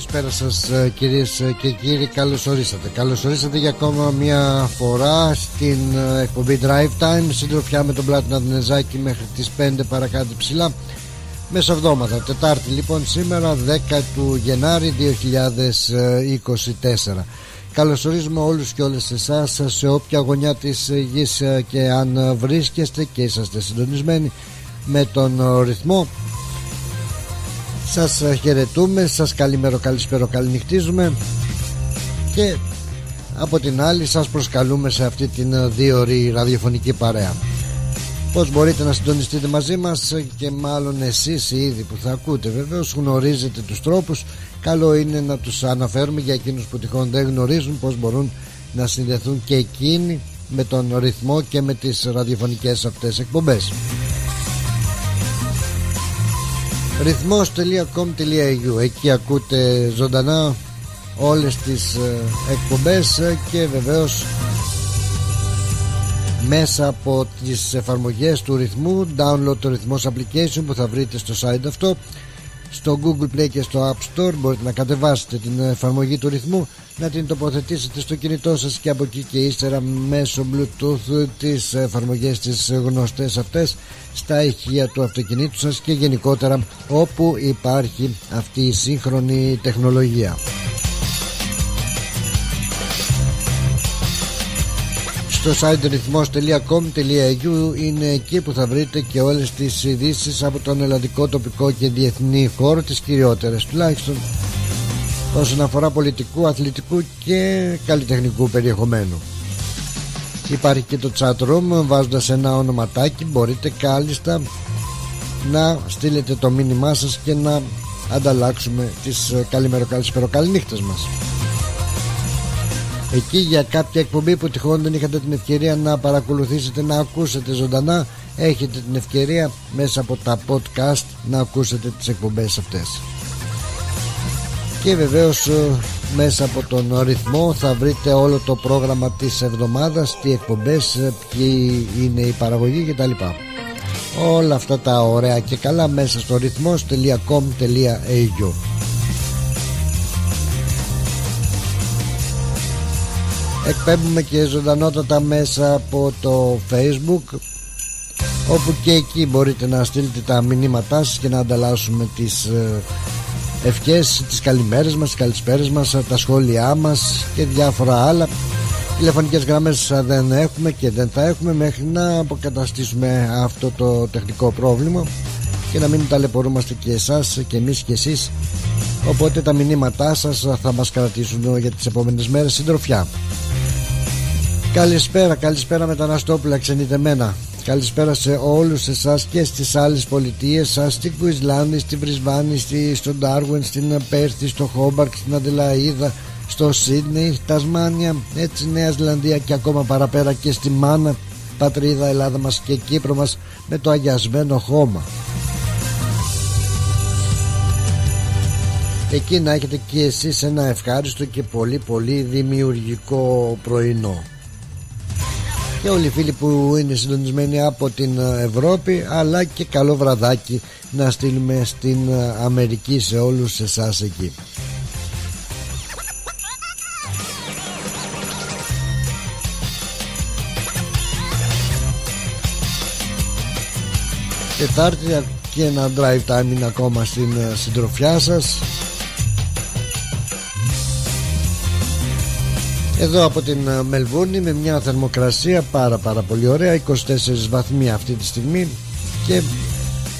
Καλησπέρα σας ε, κυρίες ε, και κύριοι Καλώς ορίσατε. Καλώς ορίσατε για ακόμα μια φορά Στην ε, εκπομπή Drive Time. Συντροφιά με τον Πλάτινα Δνεζάκη Μέχρι τις 5 παρακάτω ψηλά. Μεσοβδόματα Τετάρτη λοιπόν σήμερα 10 του Γενάρη 2024 Καλωσορίζουμε όλους και όλες εσάς Σε όποια γωνιά της γης Και αν βρίσκεστε Και είσαστε συντονισμένοι Με τον ρυθμό σας χαιρετούμε, σας καλημέρο, καλησπέρο, καληνυχτίζουμε. Και από την άλλη σας προσκαλούμε σε αυτή την δύο ραδιοφωνική παρέα. Πώς μπορείτε να συντονιστείτε μαζί μας και μάλλον εσείς ήδη που θα ακούτε βεβαίως γνωρίζετε τους τρόπους. Καλό είναι να τους αναφέρουμε για εκείνους που τυχόν δεν γνωρίζουν πώς μπορούν να συνδεθούν και εκείνοι με τον ρυθμό και με τις ραδιοφωνικές αυτές εκπομπές ρυθμός.com.au εκεί ακούτε ζωντανά όλες τις ε, εκπομπές ε, και βεβαίως μέσα από τις εφαρμογές του ρυθμού download το ρυθμός application που θα βρείτε στο site αυτό στο Google Play και στο App Store μπορείτε να κατεβάσετε την εφαρμογή του ρυθμού να την τοποθετήσετε στο κινητό σας και από εκεί και ύστερα μέσω Bluetooth τις εφαρμογές τις γνωστές αυτές στα ηχεία του αυτοκινήτου σας και γενικότερα όπου υπάρχει αυτή η σύγχρονη τεχνολογία. Στο site ρυθμός.com.au είναι εκεί που θα βρείτε και όλες τις ειδήσεις από τον ελλαδικό τοπικό και διεθνή χώρο τις κυριότερες τουλάχιστον όσον αφορά πολιτικού, αθλητικού και καλλιτεχνικού περιεχομένου. Υπάρχει και το chat room βάζοντας ένα ονοματάκι μπορείτε κάλλιστα να στείλετε το μήνυμά σας και να ανταλλάξουμε τις καλημέρο καλησπέρο καληνύχτες μας εκεί για κάποια εκπομπή που τυχόν δεν είχατε την ευκαιρία να παρακολουθήσετε να ακούσετε ζωντανά έχετε την ευκαιρία μέσα από τα podcast να ακούσετε τις εκπομπές αυτές. Και βεβαίως ε, μέσα από τον ρυθμό θα βρείτε όλο το πρόγραμμα της εβδομάδας τι εκπομπές, ε, ποιοι είναι η παραγωγή κτλ. Όλα αυτά τα ωραία και καλά μέσα στο ρυθμός.com.au εκπέμπουμε και ζωντανότατα μέσα από το facebook όπου και εκεί μπορείτε να στείλετε τα μηνύματά σας και να ανταλλάσσουμε τις ε, ευχές, τις καλημέρες μας, τις καλησπέρες μας, τα σχόλιά μας και διάφορα άλλα. Τηλεφωνικές γραμμές δεν έχουμε και δεν θα έχουμε μέχρι να αποκαταστήσουμε αυτό το τεχνικό πρόβλημα και να μην ταλαιπωρούμαστε και εσάς και εμείς και εσείς. Οπότε τα μηνύματά σας θα μας κρατήσουν για τις επόμενες μέρες συντροφιά Καλησπέρα, καλησπέρα μεταναστόπουλα ξενιτεμένα. Καλησπέρα σε όλους εσάς και στις άλλες πολιτείες σας Στην Κουισλάνδη, στη Βρισβάνη, στη, στον Ντάρουεν, στην Πέρθη, στο Χόμπαρκ, στην Αδελαίδα Στο Σίδνεϊ, Τασμάνια, έτσι Νέα Ζηλανδία και ακόμα παραπέρα και στη Μάνα Πατρίδα Ελλάδα μας και Κύπρο μας με το αγιασμένο χώμα. Εκεί να έχετε και εσείς ένα ευχάριστο και πολύ πολύ δημιουργικό πρωινό και όλοι οι φίλοι που είναι συντονισμένοι από την Ευρώπη αλλά και καλό βραδάκι να στείλουμε στην Αμερική σε όλους εσάς εκεί. Τετάρτη και ένα drive time είναι ακόμα στην συντροφιά σας Εδώ από την ε, Μελβούνι με μια θερμοκρασία πάρα πάρα πολύ ωραία 24 βαθμοί αυτή τη στιγμή και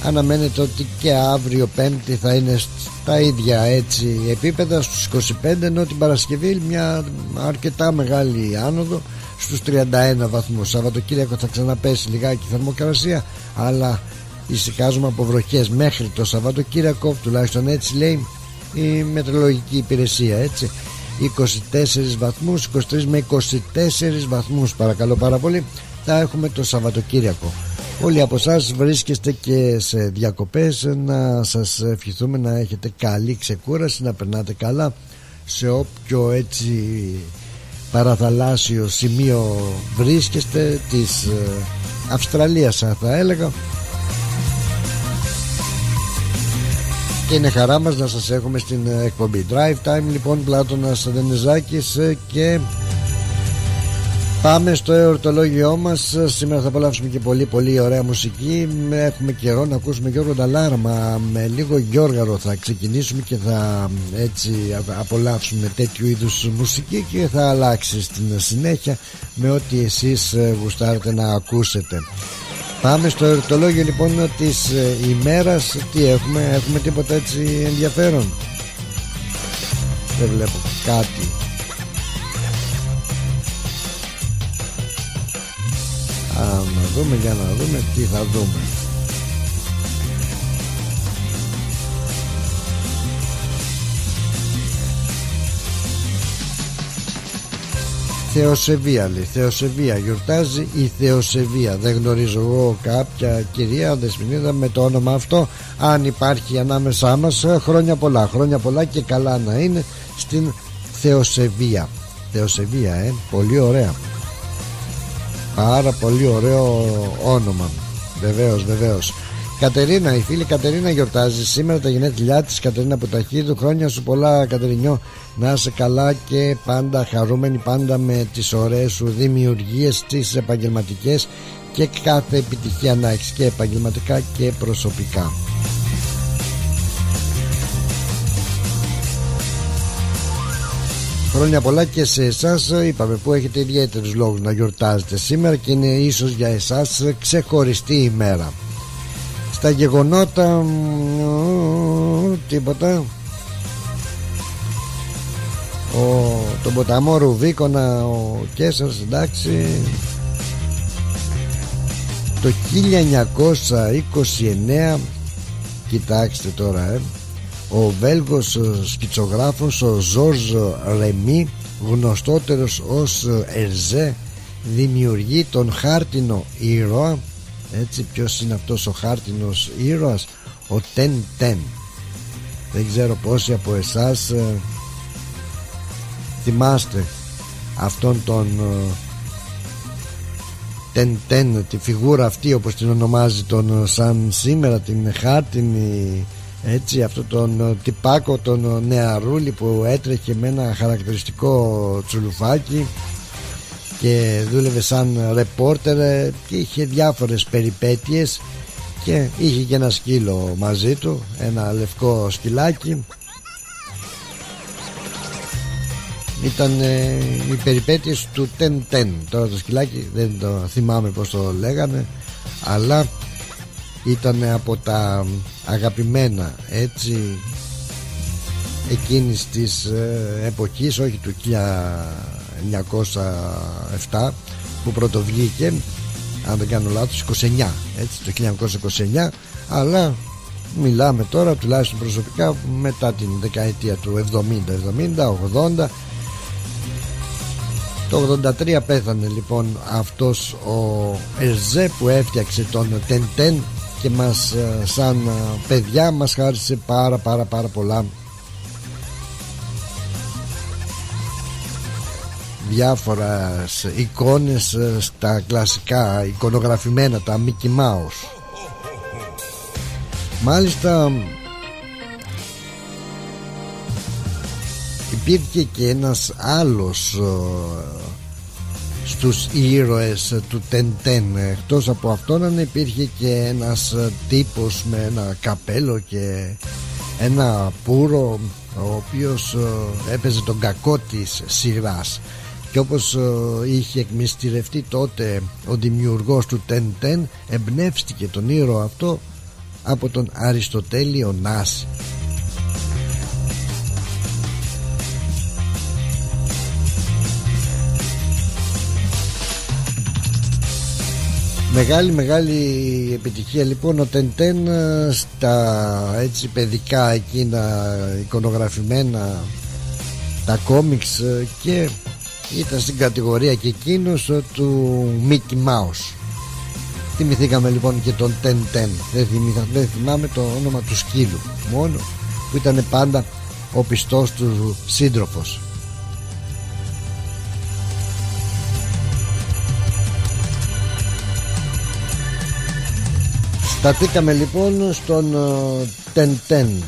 αναμένεται ότι και αύριο πέμπτη θα είναι στα ίδια έτσι επίπεδα στους 25 ενώ την Παρασκευή μια αρκετά μεγάλη άνοδο στους 31 βαθμούς. Σαββατοκύριακο θα ξαναπέσει λιγάκι η θερμοκρασία αλλά ησυχάζουμε από βροχές μέχρι το Σαββατοκύριακο τουλάχιστον έτσι λέει η μετρολογική υπηρεσία έτσι 24 βαθμούς 23 με 24 βαθμούς. Παρακαλώ πάρα πολύ. Θα έχουμε το Σαββατοκύριακο. Όλοι από εσάς βρίσκεστε και σε διακοπές. Να σας ευχηθούμε να έχετε καλή ξεκούραση να περνάτε καλά σε όποιο έτσι παραθαλάσσιο σημείο βρίσκεστε της ε, Αυστραλίας θα έλεγα και είναι χαρά μας να σας έχουμε στην εκπομπή. Drive Time λοιπόν Πλάτωνας Δενεζάκης και Πάμε στο εορτολόγιό μας. Σήμερα θα απολαύσουμε και πολύ πολύ ωραία μουσική. Έχουμε καιρό να ακούσουμε Γιώργο Νταλάρμα. Με λίγο Γιώργαρο θα ξεκινήσουμε Και θα έτσι απολαύσουμε τέτοιου είδους μουσική Και θα αλλάξει στην συνέχεια Με ό,τι εσείς γουστάρετε να ακούσετε Πάμε στο εορτολόγιο λοιπόν της ημέρας. Τι έχουμε, έχουμε τίποτα έτσι ενδιαφέρον; Δεν βλέπω κάτι. Να δούμε για να δούμε τι θα δούμε Θεοσεβία λέει. Θεοσεβία γιορτάζει η Θεοσεβία. Δεν γνωρίζω εγώ κάποια κυρία Δεσποινίδα με το όνομα αυτό. Αν υπάρχει ανάμεσά μας Χρόνια πολλά Χρόνια πολλά και καλά να είναι Στην Θεοσεβία. Θεοσεβία ε Πολύ ωραία. Πάρα πολύ ωραίο όνομα. Βεβαίως βεβαίως. Κατερίνα, η φίλη Κατερίνα γιορτάζει. Σήμερα τα γενέθλιά της Κατερίνα Πουταχίδου. Χρόνια σου πολλά Κατερινιό Να είσαι καλά και πάντα χαρούμενη Πάντα με τις ωραίες σου δημιουργίες Τις επαγγελματικές Και κάθε επιτυχία να έχεις Και επαγγελματικά και προσωπικά Χρόνια πολλά και σε εσά. Είπαμε που έχετε ιδιαίτερου λόγου να γιορτάζετε σήμερα και είναι ίσω για εσά ξεχωριστή ημέρα. Στα γεγονότα. Τίποτα. Ο, τον ποταμό Ρουβίκονα ο Κέσσαρς εντάξει. Το 1929 κοιτάξτε τώρα ε ο Βέλγος σκητσογράφος ο Ζορζ Ρεμί γνωστότερος ως Ερζέ δημιουργεί τον χάρτινο ήρωα. Έτσι ποιος είναι αυτός ο χάρτινος ήρωας; Ο Τεν Τεν. Δεν ξέρω πόσοι από εσάς ε, θυμάστε αυτόν τον ε, Τεν Τεν τη φιγούρα αυτή όπως την ονομάζει τον σαν σήμερα την χάρτινη έτσι αυτό τον ε, τυπάκο τον ε, νεαρούλι που έτρεχε με ένα χαρακτηριστικό τσουλουφάκι και δούλευε σαν ρεπόρτερ ε, και είχε διάφορες περιπέτειες και είχε και ένα σκύλο μαζί του ένα λευκό σκυλάκι ήταν ε, οι περιπέτειες του Τεν Τεν. Τώρα το σκυλάκι δεν το θυμάμαι πως το λέγανε αλλά ήταν από τα αγαπημένα έτσι εκείνης της ε, εποχής όχι του 1907 που πρώτο βγήκε αν δεν κάνω λάθος 29 έτσι το 1929 αλλά μιλάμε τώρα τουλάχιστον προσωπικά μετά την δεκαετία του 70 70 80 το 83 πέθανε λοιπόν αυτός ο Ερζέ που έφτιαξε τον Τεντέν και μας ε, σαν ε, παιδιά μας χάρισε πάρα πάρα πάρα πολλά. Διάφορα εικόνες ε, στα κλασικά εικονογραφημένα τα Mickey Mouse. Μάλιστα υπήρχε και ένας άλλος στους ήρωες του Τεντέν. Εκτός από αυτόν υπήρχε και ένας τύπος με ένα καπέλο και ένα πουρο ο οποίος ε, έπαιζε τον κακό της σειράς. Και όπως ε, είχε εκμυστηρευτεί τότε ο δημιουργός του Τεντέν εμπνεύστηκε τον ήρωα αυτό από τον Αριστοτέλειο Νάση Μεγάλη μεγάλη επιτυχία λοιπόν ο Τεντέν ε, στα έτσι παιδικά εκείνα εικονογραφημένα τα κόμιξ ε, και ήταν στην κατηγορία και εκείνος ε, του Mickey Mouse. Θυμηθήκαμε λοιπόν και τον Τεντέν. Δεν, δεν θυμάμαι το όνομα του σκύλου μόνο που ήταν πάντα ο πιστός του σύντροφος Σταθήκαμε λοιπόν στον Τεν Τεν.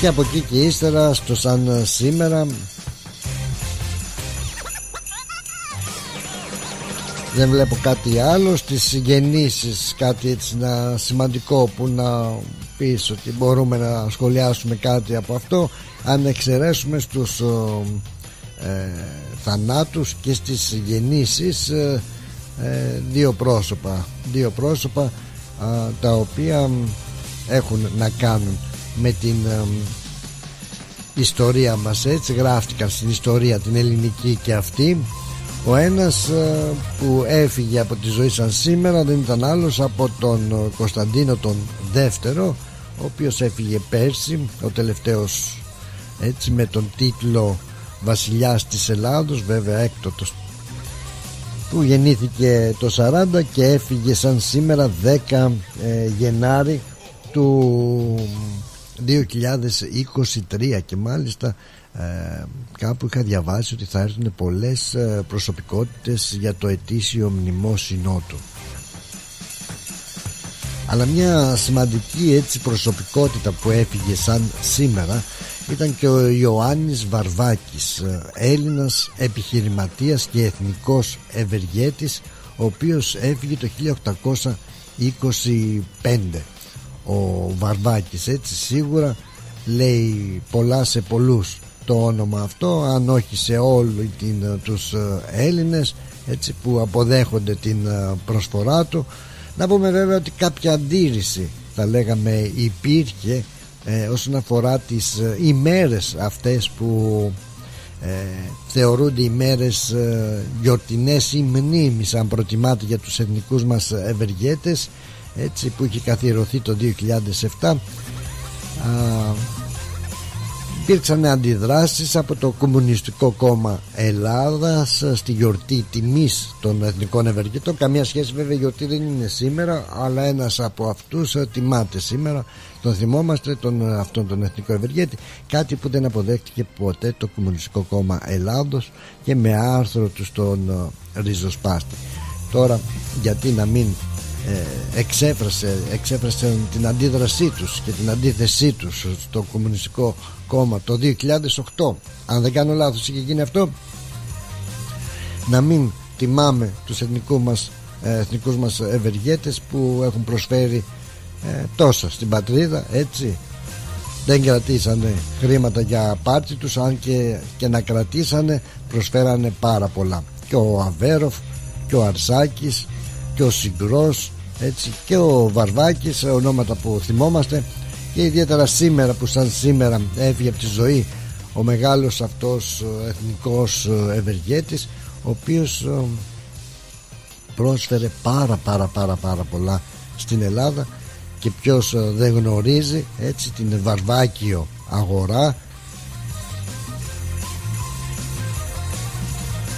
Και από εκεί και ύστερα στο σαν σήμερα. Δεν βλέπω κάτι άλλο στις γεννήσεις κάτι έτσι να σημαντικό που να πεις ότι μπορούμε να σχολιάσουμε κάτι από αυτό αν εξαιρέσουμε στους ε, θανάτους και στις γεννήσεις ε, ε, δύο πρόσωπα δύο πρόσωπα τα οποία έχουν να κάνουν με την ιστορία μας έτσι γράφτηκαν στην ιστορία την ελληνική και αυτή. Ο ένας που έφυγε από τη ζωή σαν σήμερα δεν ήταν άλλος από τον Κωνσταντίνο τον δεύτερο ο οποίος έφυγε πέρσι ο τελευταίος έτσι με τον τίτλο βασιλιάς της Ελλάδος βέβαια έκτοτος που γεννήθηκε το 40 και έφυγε σαν σήμερα 10 ε, Γενάρη του 2023 και μάλιστα ε, κάπου είχα διαβάσει ότι θα έρθουν πολλές ε, προσωπικότητες για το ετήσιο μνημόσυνό του. Αλλά μια σημαντική έτσι προσωπικότητα που έφυγε σαν σήμερα ήταν και ο Ιωάννης Βαρβάκης Έλληνας επιχειρηματίας και εθνικός ευεργέτης ο οποίος έφυγε το 1825 ο Βαρβάκης έτσι σίγουρα λέει πολλά σε πολλούς το όνομα αυτό αν όχι σε όλους τους Έλληνες έτσι που αποδέχονται την προσφορά του. Να πούμε βέβαια ότι κάποια αντίρρηση θα λέγαμε υπήρχε ε, όσον αφορά τις ε, ημέρες αυτές που ε, θεωρούνται ημέρες ε, γιορτινές ή μνήμης αν προτιμάτε για τους εθνικούς μας ευεργέτες έτσι που είχε καθιερωθεί το 2007 υπήρξαν αντιδράσεις από το Κομμουνιστικό Κόμμα Ελλάδας στη γιορτή τιμής των εθνικών ευεργετών. Καμία σχέση βέβαια η γιορτή δεν είναι σήμερα αλλά ένας από αυτούς τιμάται σήμερα. Τον θυμόμαστε τον, αυτόν τον εθνικό ευεργέτη. Κάτι που δεν αποδέχτηκε ποτέ το Κομμουνιστικό Κόμμα Ελλάδος και με άρθρο του στον ριζοσπάστη. Τώρα γιατί να μην ε, εξέφρασε, εξέφρασε την αντίδρασή τους και την αντίθεσή τους στο Κομμουνιστικό Κόμμα το 2008 αν δεν κάνω λάθος είχε γίνει αυτό. Να μην τιμάμε τους εθνικούς μας, ε, εθνικούς μας ευεργέτες που έχουν προσφέρει ε, τόσα στην πατρίδα έτσι. Δεν κρατήσανε χρήματα για πάρτι τους αν και, και να κρατήσανε προσφέρανε πάρα πολλά. Και ο Αβέροφ και ο Αρσάκης και ο Συγκρός έτσι και ο Βαρβάκης ονόματα που θυμόμαστε και ιδιαίτερα σήμερα που σαν σήμερα έφυγε από τη ζωή ο μεγάλος αυτός εθνικός ευεργέτης ο οποίος πρόσφερε πάρα πάρα πάρα πάρα πολλά στην Ελλάδα και ποιος δεν γνωρίζει έτσι την Βαρβάκιο αγορά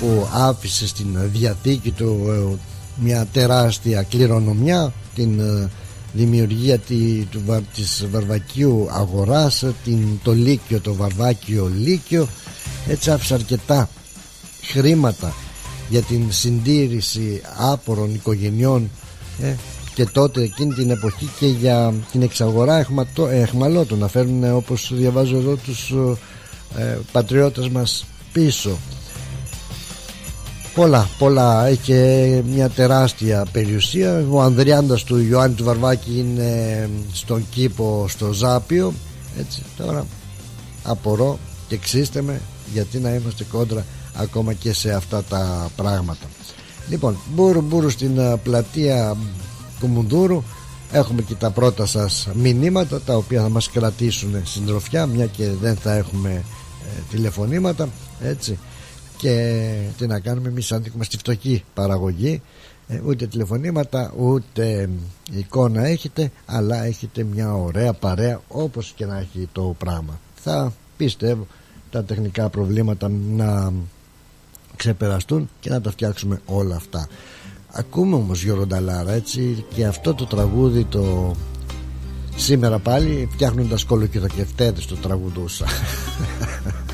που άφησε στην διαθήκη του ε, μια τεράστια κληρονομιά την ε, δημιουργία τη, του, της Βαρβακίου αγοράς την, το Λύκειο, το Βαρβάκιο Λύκειο. Έτσι άφησε αρκετά χρήματα για την συντήρηση άπορων οικογενειών ε, και τότε εκείνη την εποχή και για την εξαγορά εχμαλώτων να φέρνουν όπως διαβάζω εδώ τους ε, πατριώτες μας πίσω Πολλά, πολλά. Έχει μια τεράστια περιουσία. Ο Ανδριάντας του Ιωάννη του Βαρβάκη είναι στον κήπο στο Ζάπιο. Έτσι, τώρα απορώ και ξύστε με γιατί να είμαστε κόντρα ακόμα και σε αυτά τα πράγματα. Λοιπόν, μπούρου μπούρου στην ε, πλατεία Κουμουνδούρου έχουμε και τα πρώτα σας μηνύματα τα οποία θα μας κρατήσουν συντροφιά μια και δεν θα έχουμε ε, τηλεφωνήματα έτσι και τι να κάνουμε εμείς αν στη φτωχή παραγωγή ε, ούτε τηλεφωνήματα ούτε εικόνα έχετε αλλά έχετε μια ωραία παρέα όπως και να έχει το πράγμα. Θα πιστεύω τα τεχνικά προβλήματα να ξεπεραστούν και να τα φτιάξουμε όλα αυτά. Ακούμε όμως Γιώργο Νταλάρα έτσι και αυτό το τραγούδι το σήμερα πάλι φτιάχνοντας κολοκυθοκευτέδες το τραγουδούσα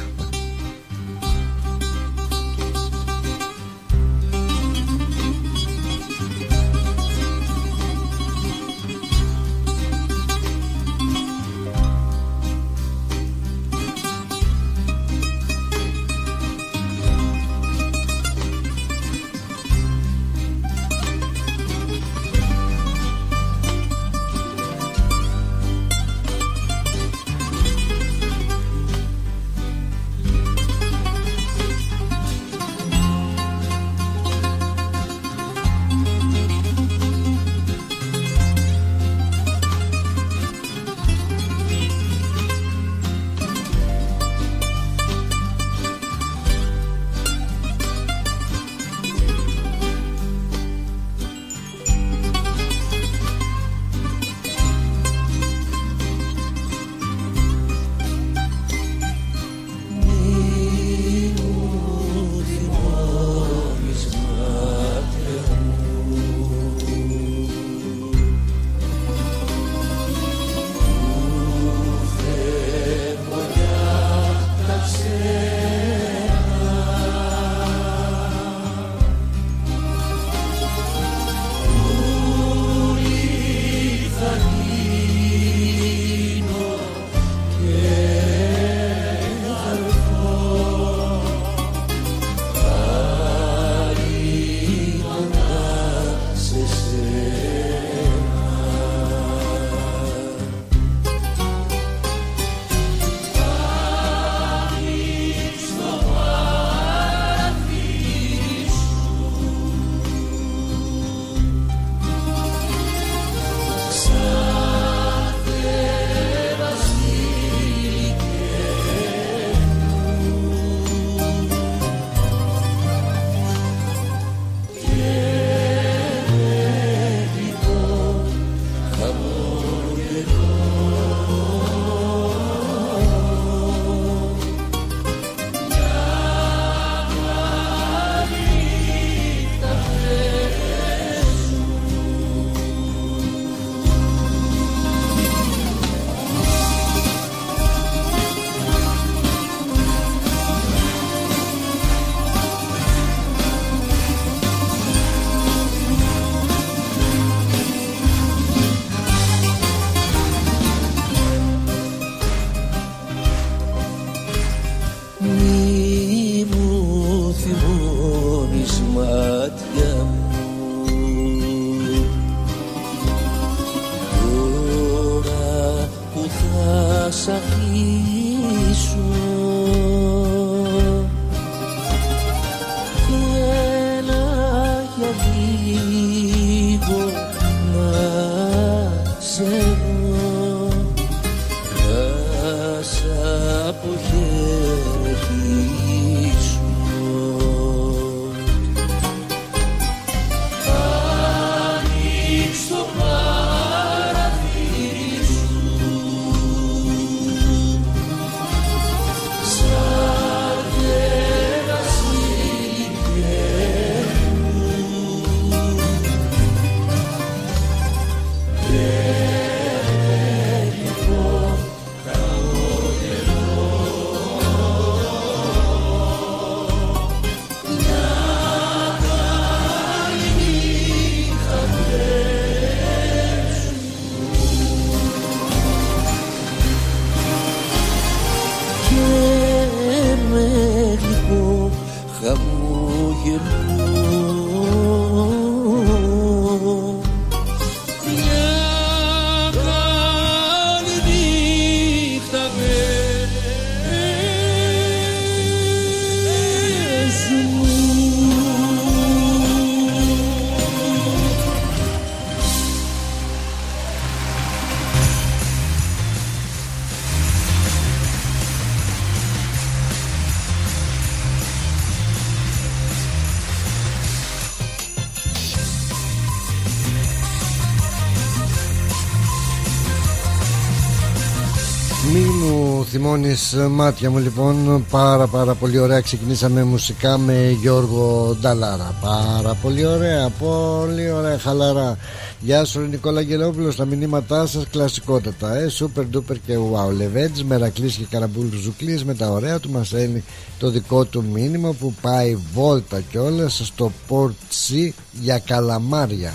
θυμώνεις μάτια μου λοιπόν Πάρα πάρα πολύ ωραία. Ξεκινήσαμε μουσικά με Γιώργο Νταλάρα. Πάρα πολύ ωραία Πολύ ωραία χαλαρά. Γεια σου Νικόλα Γελόπουλο Τα μηνύματά σας κλασικότατα ε, Super duper και wow. Λεβέντς Μερακλής και Καραμπούλ Ζουκλής Με τα ωραία του μας έλει το δικό του μήνυμα Που πάει βόλτα κιόλας Στο Port για καλαμάρια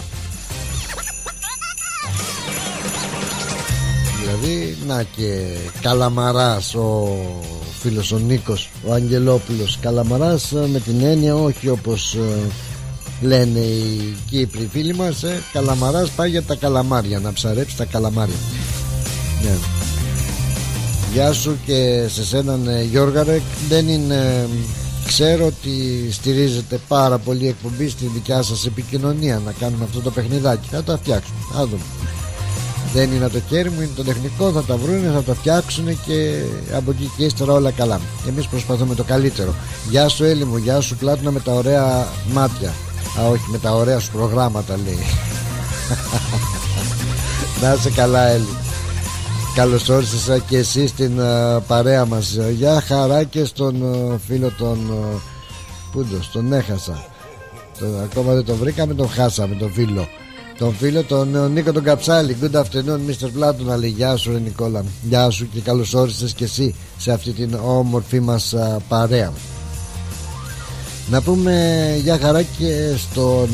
δηλαδή. Να και Καλαμαράς ο φίλος ο Νίκος ο Αγγελόπουλος. Καλαμαράς ε, με την έννοια όχι όπως ε, λένε οι Κύπροι φίλοι μας ε, Καλαμαράς πάει για τα καλαμάρια να ψαρέψει τα καλαμάρια. Ναι. Γεια σου και σε σέναν ε, Γιώργαρε. Δεν είναι ξέρω ότι στηρίζετε πάρα πολύ εκπομπή στη δικιά σας επικοινωνία να κάνουμε αυτό το παιχνιδάκι. Θα το φτιάξουμε. Θα δούμε δεν είναι το κέρι μου, είναι το τεχνικό. Θα τα βρουν, θα τα φτιάξουν και από εκεί και ύστερα όλα καλά. Εμείς προσπαθούμε το καλύτερο. Γεια σου Έλλη μου, γεια σου Πλάτωνα με τα ωραία μάτια. Α, όχι, με τα ωραία σου προγράμματα λέει. Να είσαι καλά Έλλη. Καλώς όρισες και εσύ στην uh, παρέα μας Γεια χαρά και στον uh, φίλο τον uh, Πούντος, τον έχασα τον, Ακόμα δεν τον βρήκαμε, τον χάσαμε τον φίλο τον φίλο τον Νίκο τον Καψάλη. Good afternoon Mr. Πλάτου να λέει Γεια σου ρε Νικόλα. Γεια σου και καλώς όρισες και εσύ Σε αυτή την όμορφη μας παρέα. Να πούμε για χαρά και στον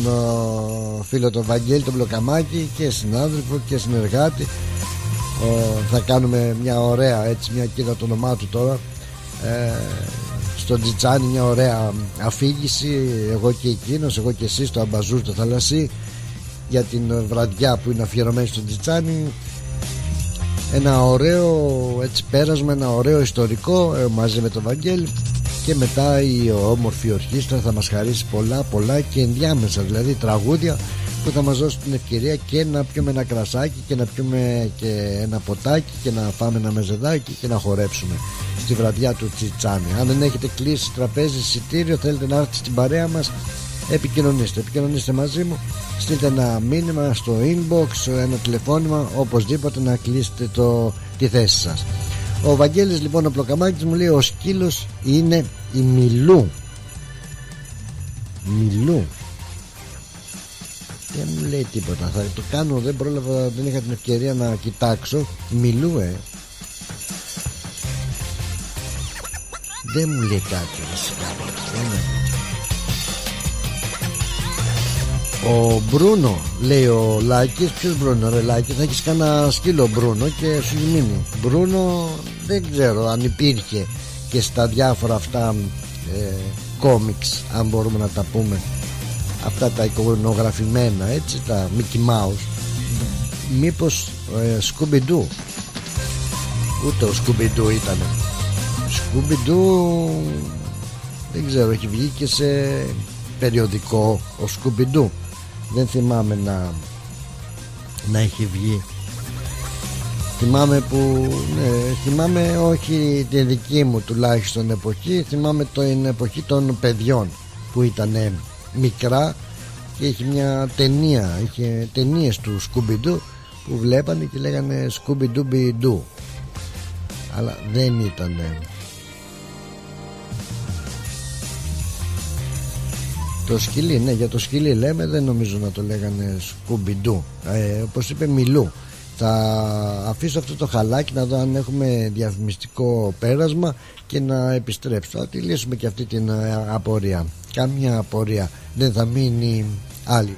φίλο τον Βαγγέλη τον Μπλοκαμάκη Και συνάδελφο και συνεργάτη. Θα κάνουμε μια ωραία έτσι μια κοίτα το όνομά του τώρα. Ε, στον Τζιτσάνι μια ωραία αφήγηση. Εγώ και εκείνος, εγώ και εσύ στο Αμπαζούρ το θαλασσί για την βραδιά που είναι αφιερωμένη στο Τζιτσάνι ένα ωραίο έτσι πέρασμα ένα ωραίο ιστορικό ε, μαζί με τον Βαγγέλη και μετά η όμορφη ορχήστρα θα μας χαρίσει πολλά πολλά και ενδιάμεσα δηλαδή τραγούδια που θα μας δώσει την ευκαιρία και να πιούμε ένα κρασάκι και να πιούμε και ένα ποτάκι και να φάμε ένα μεζεδάκι και να χορέψουμε στη βραδιά του Τσιτσάνι αν δεν έχετε κλείσει τραπέζι εισιτήριο θέλετε να έρθετε στην παρέα μας επικοινωνήστε επικοινωνήστε μαζί μου. Στείλτε ένα μήνυμα στο inbox ένα τηλεφώνημα οπωσδήποτε να κλείσετε το, τη θέση σας. Ο Βαγγέλης λοιπόν ο Πλοκαμάκης μου λέει ο σκύλος είναι η Μιλού Μιλού. Δεν μου λέει τίποτα. Θα το κάνω δεν πρόλαβα δεν είχα την ευκαιρία να κοιτάξω. Μιλού ε. Δεν μου λέει κάτι δεν Ο Μπρούνο λέει ο Λάκης. Ποιος Μπρούνο ρε Λάκη Θα έχεις κανένα σκύλο Μπρούνο και σου μείνει. Μπρούνο δεν ξέρω αν υπήρχε Και στα διάφορα αυτά ε, Κόμιξ Αν μπορούμε να τα πούμε. Αυτά τα εικονογραφημένα έτσι Τα Mickey Mouse. Μήπως ε, Scooby-Doo. Ούτε ο Scooby-Doo ήταν Σκούμπιντου δεν ξέρω έχει βγει και σε περιοδικό ο Σκούμπιντου δεν θυμάμαι να να έχει βγει. Θυμάμαι που ναι, θυμάμαι όχι τη δική μου τουλάχιστον εποχή θυμάμαι την εποχή των παιδιών που ήταν μικρά και είχε μια ταινία είχε ταινίες του Σκούμπιντου που βλέπανε και λέγανε Σκούμπιντου Μπιντου αλλά δεν ήταν Το σκυλί, ναι, για το σκυλί λέμε, δεν νομίζω να το λέγανε σκουμπιντού. Ε, Όπως είπε, μιλού. Θα αφήσω αυτό το χαλάκι να δω αν έχουμε διαφημιστικό πέρασμα και να επιστρέψω. Θα τη λύσουμε και αυτή την ε, απορία. Κάμια απορία δεν θα μείνει άλλη.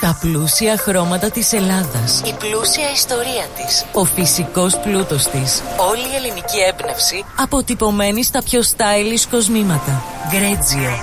Τα πλούσια χρώματα της Ελλάδας. Η πλούσια ιστορία της. Ο φυσικός πλούτος της. Όλη η ελληνική έμπνευση. Αποτυπωμένη στα πιο stylish κοσμήματα. Γκρέτζιο.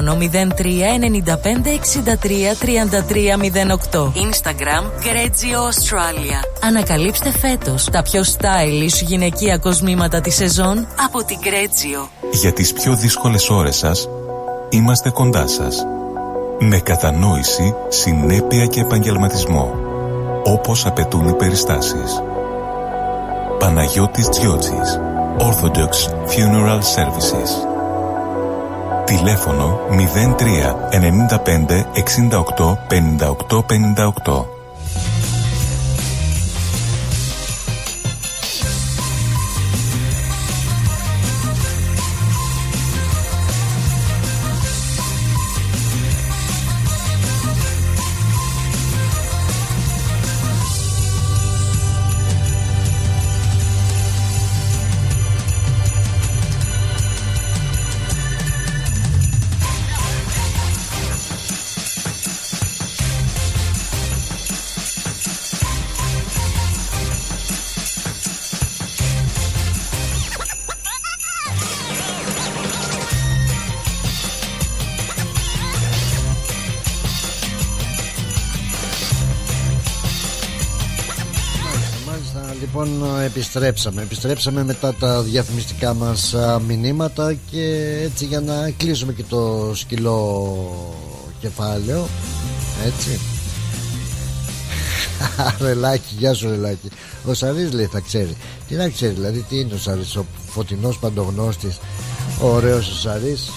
03 95 63 33 08. Instagram Γκρέτζιο Australia. Ανακαλύψτε φέτος τα πιο stylish γυναικεία κοσμήματα της σεζόν από την Γκρέτζιο. Για τις πιο δύσκολες ώρες σας Είμαστε κοντά σας. Με κατανόηση, συνέπεια και επαγγελματισμό. Όπως απαιτούν οι περιστάσεις. Παναγιώτης Τζιότσης. Orthodox Funeral Services. Τηλέφωνο 03 95 68 58 58. Επιστρέψαμε. Επιστρέψαμε μετά τα διαφημιστικά μας μηνύματα Και έτσι για να κλείσουμε και το σκυλό κεφάλαιο. Έτσι. Ρελάκι, γεια σου Ρελάκι Ο Σαρής λέει θα ξέρει. Τι να ξέρει δηλαδή τι είναι ο Σαρής Ο φωτεινός παντογνώστης Ο ωραίος ο Σαρής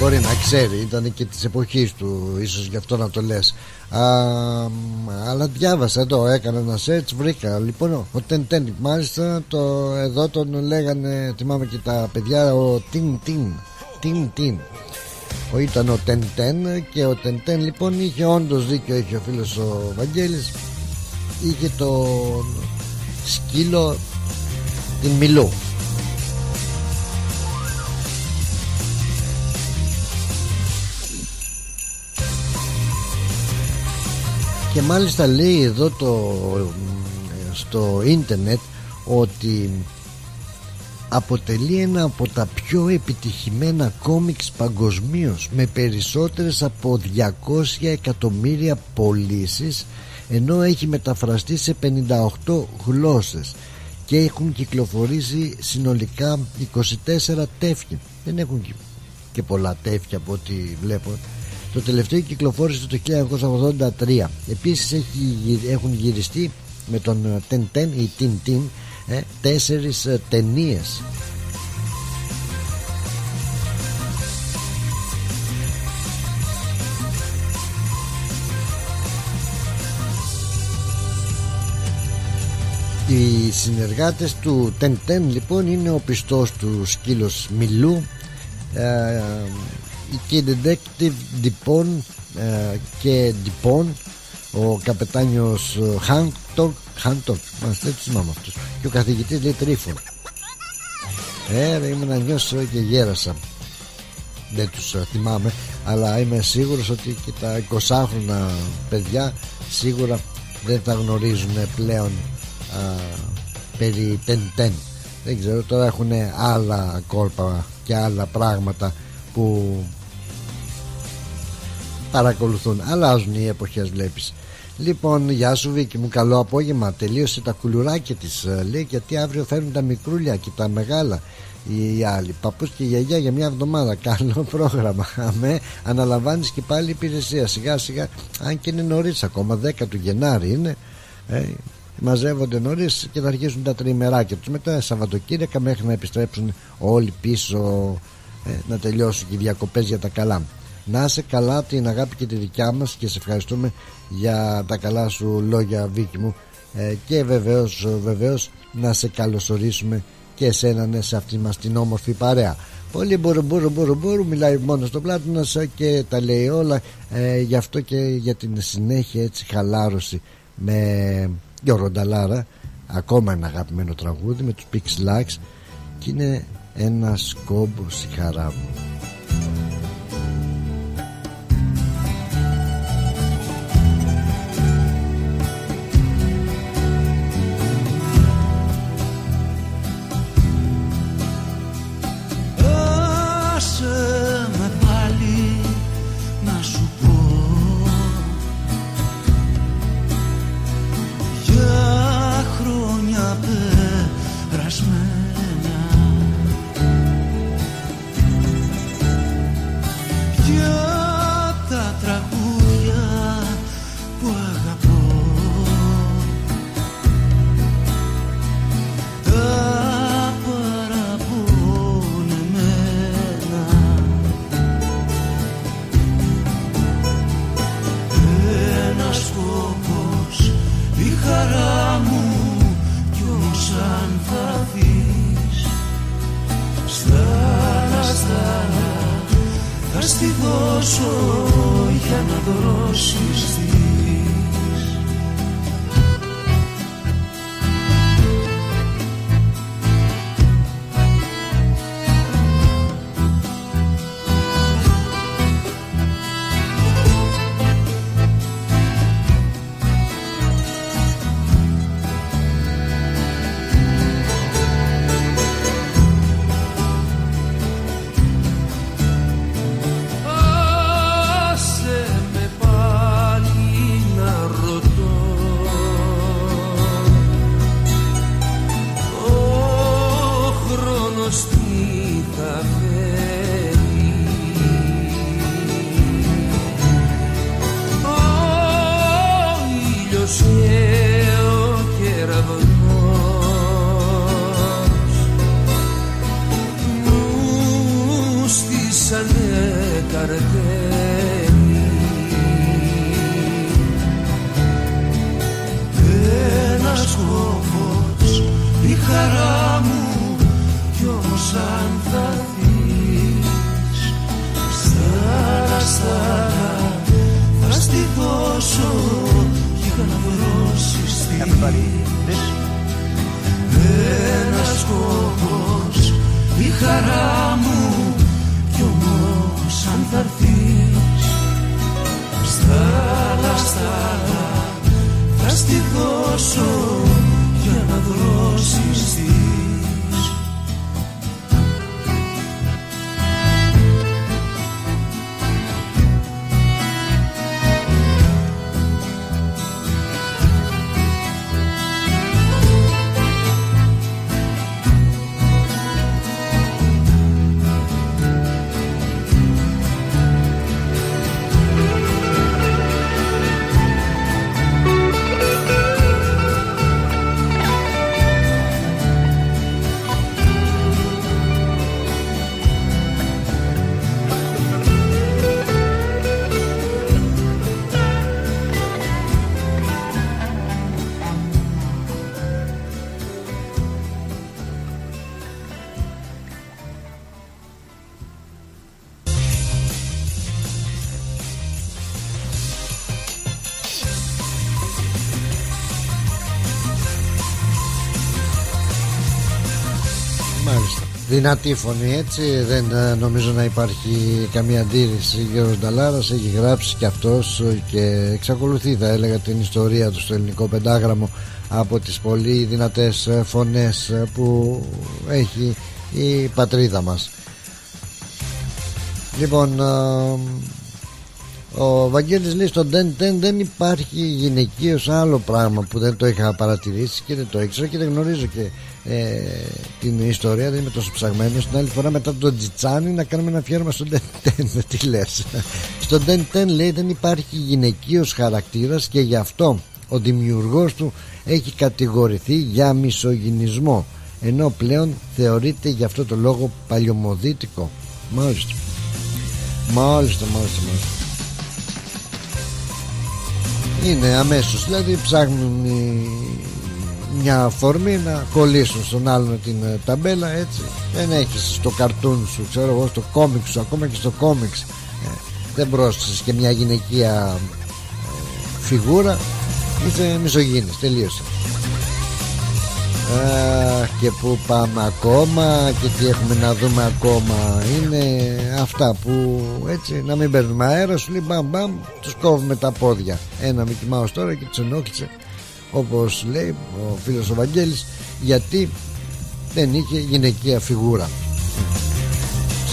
Μπορεί να ξέρει, ήταν και της εποχής του, ίσως γι' αυτό να το λες. Αλλά διάβασα εδώ, έκανα ένα search, βρήκα. Λοιπόν, ο Τεν μάλιστα το, εδώ τον λέγανε, θυμάμαι και τα παιδιά, ο Τιν Τιν. Τιν Τιν. Ο, ήταν ο Τεν και ο Τεν λοιπόν είχε όντως δίκιο, είχε ο φίλος ο Βαγγέλης είχε το σκύλο την Μιλού και μάλιστα λέει εδώ το, στο ίντερνετ ότι αποτελεί ένα από τα πιο επιτυχημένα κόμιξ παγκοσμίως με περισσότερες από 200 εκατομμύρια πωλήσεις ενώ έχει μεταφραστεί σε 58 γλώσσες και έχουν κυκλοφορήσει συνολικά 24 τεύχη. Δεν έχουν και πολλά τεύχη από ό,τι βλέπω το τελευταίο κυκλοφόρησε το 1983 Επίσης έχουν γυριστεί με τον Τεν ή Τιν Τιν ε, τέσσερις ταινίες. Οι συνεργάτες του Τεν Τεν λοιπόν είναι ο πιστός του σκύλος Μιλού. Ε, η Kid Detective Dipon ε, και Dipon ο καπετάνιος Χάντορ Χάντορ, μας δεν θυμάμαι αυτούς και ο καθηγητής λέει Τρίφων. Ε ρε ήμουν να νιώσω και γέρασα. Δεν τους ε, θυμάμαι αλλά είμαι σίγουρος ότι και τα 20χρονα παιδιά σίγουρα δεν θα γνωρίζουν πλέον α, περί τεν δεν ξέρω τώρα έχουν άλλα κόλπα και άλλα πράγματα που παρακολουθούν αλλάζουν οι εποχές βλέπεις Λοιπόν, γεια σου Βίκη μου, καλό απόγευμα. Τελείωσε τα κουλουράκια της. Ε, λέει γιατί αύριο φέρνουν τα μικρούλια και τα μεγάλα οι άλλοι. Παππούς και γιαγιά για μια εβδομάδα. Καλό πρόγραμμα. Αμέ, αναλαμβάνεις και πάλι υπηρεσία. Σιγά σιγά, αν και είναι νωρίς ακόμα, 10 του Γενάρη είναι. Ε, μαζεύονται νωρίς και θα αρχίσουν τα τριμεράκια τους. Μετά Σαββατοκύριακα μέχρι να επιστρέψουν όλοι πίσω ε, να τελειώσουν και οι διακοπές για τα καλά. Να είσαι καλά την αγάπη και τη δικιά μας και σε ευχαριστούμε για τα καλά σου λόγια Βίκη μου. Ε, και βεβαίως, βεβαίως να σε καλωσορίσουμε και εσένα ναι, σε αυτή μας την όμορφη παρέα. Πολύ μπορώ μπορώ μπορώ μπορώ μιλάει μόνος στο πλάτο μας και τα λέει όλα. Ε, γι' αυτό και για την συνέχεια έτσι χαλάρωση με Γιώργο Νταλάρα ακόμα ένα αγαπημένο τραγούδι με τους Pix και είναι ένας κόμπος η χαρά μου everybody this τη η χαρά μου κι όμως αν θα έρθεις στάλα στάλα θα στη δώσω για να δώσει τη δυνατή φωνή έτσι. Δεν ε, νομίζω να υπάρχει καμία αντίρρηση. Γιώργος Νταλάρας έχει γράψει και αυτός και εξακολουθεί θα έλεγα την ιστορία του στο ελληνικό πεντάγραμμο από τις πολύ δυνατές φωνές που έχει η πατρίδα μας. Λοιπόν ε, ο Βαγγέλης λέει στο Den δεν υπάρχει γυναικείος άλλο πράγμα που δεν το είχα παρατηρήσει και δεν το ήξερα και δεν γνωρίζω και ε, την ιστορία δεν είμαι τόσο ψαγμένος. Την άλλη φορά μετά τον Τζιτσάνι να κάνουμε ένα αφιέρωμα στο Den Ten τι λες; Στο Den λέει δεν υπάρχει γυναικείος χαρακτήρας και γι' αυτό ο δημιουργός του έχει κατηγορηθεί για μισογυνισμό ενώ πλέον θεωρείται γι' αυτό το λόγο παλιωμοδίτικο μάλιστα. Μάλιστα μάλιστα μάλιστα. Είναι αμέσως. Δηλαδή ψάχνουν μια φορμή να κολλήσουν στον άλλον την ε, ταμπέλα έτσι. Δεν έχεις στο καρτούν σου ξέρω εγώ στο κόμικ σου ακόμα και στο κόμιξ. Ε, δεν πρόσθεσες και μια γυναικεία ε, φιγούρα. Είσαι μισογίνης τελείωσε. Αχ, και που πάμε ακόμα και τι έχουμε να δούμε ακόμα είναι αυτά που έτσι να μην παίρνουμε αέρα σου λέει μπαμ μπαμ τους κόβουμε τα πόδια. Ένα Mickey Mouse τώρα και τους ενόχλησε όπως λέει ο φίλος ο Βαγγέλης γιατί δεν είχε γυναικεία φιγούρα.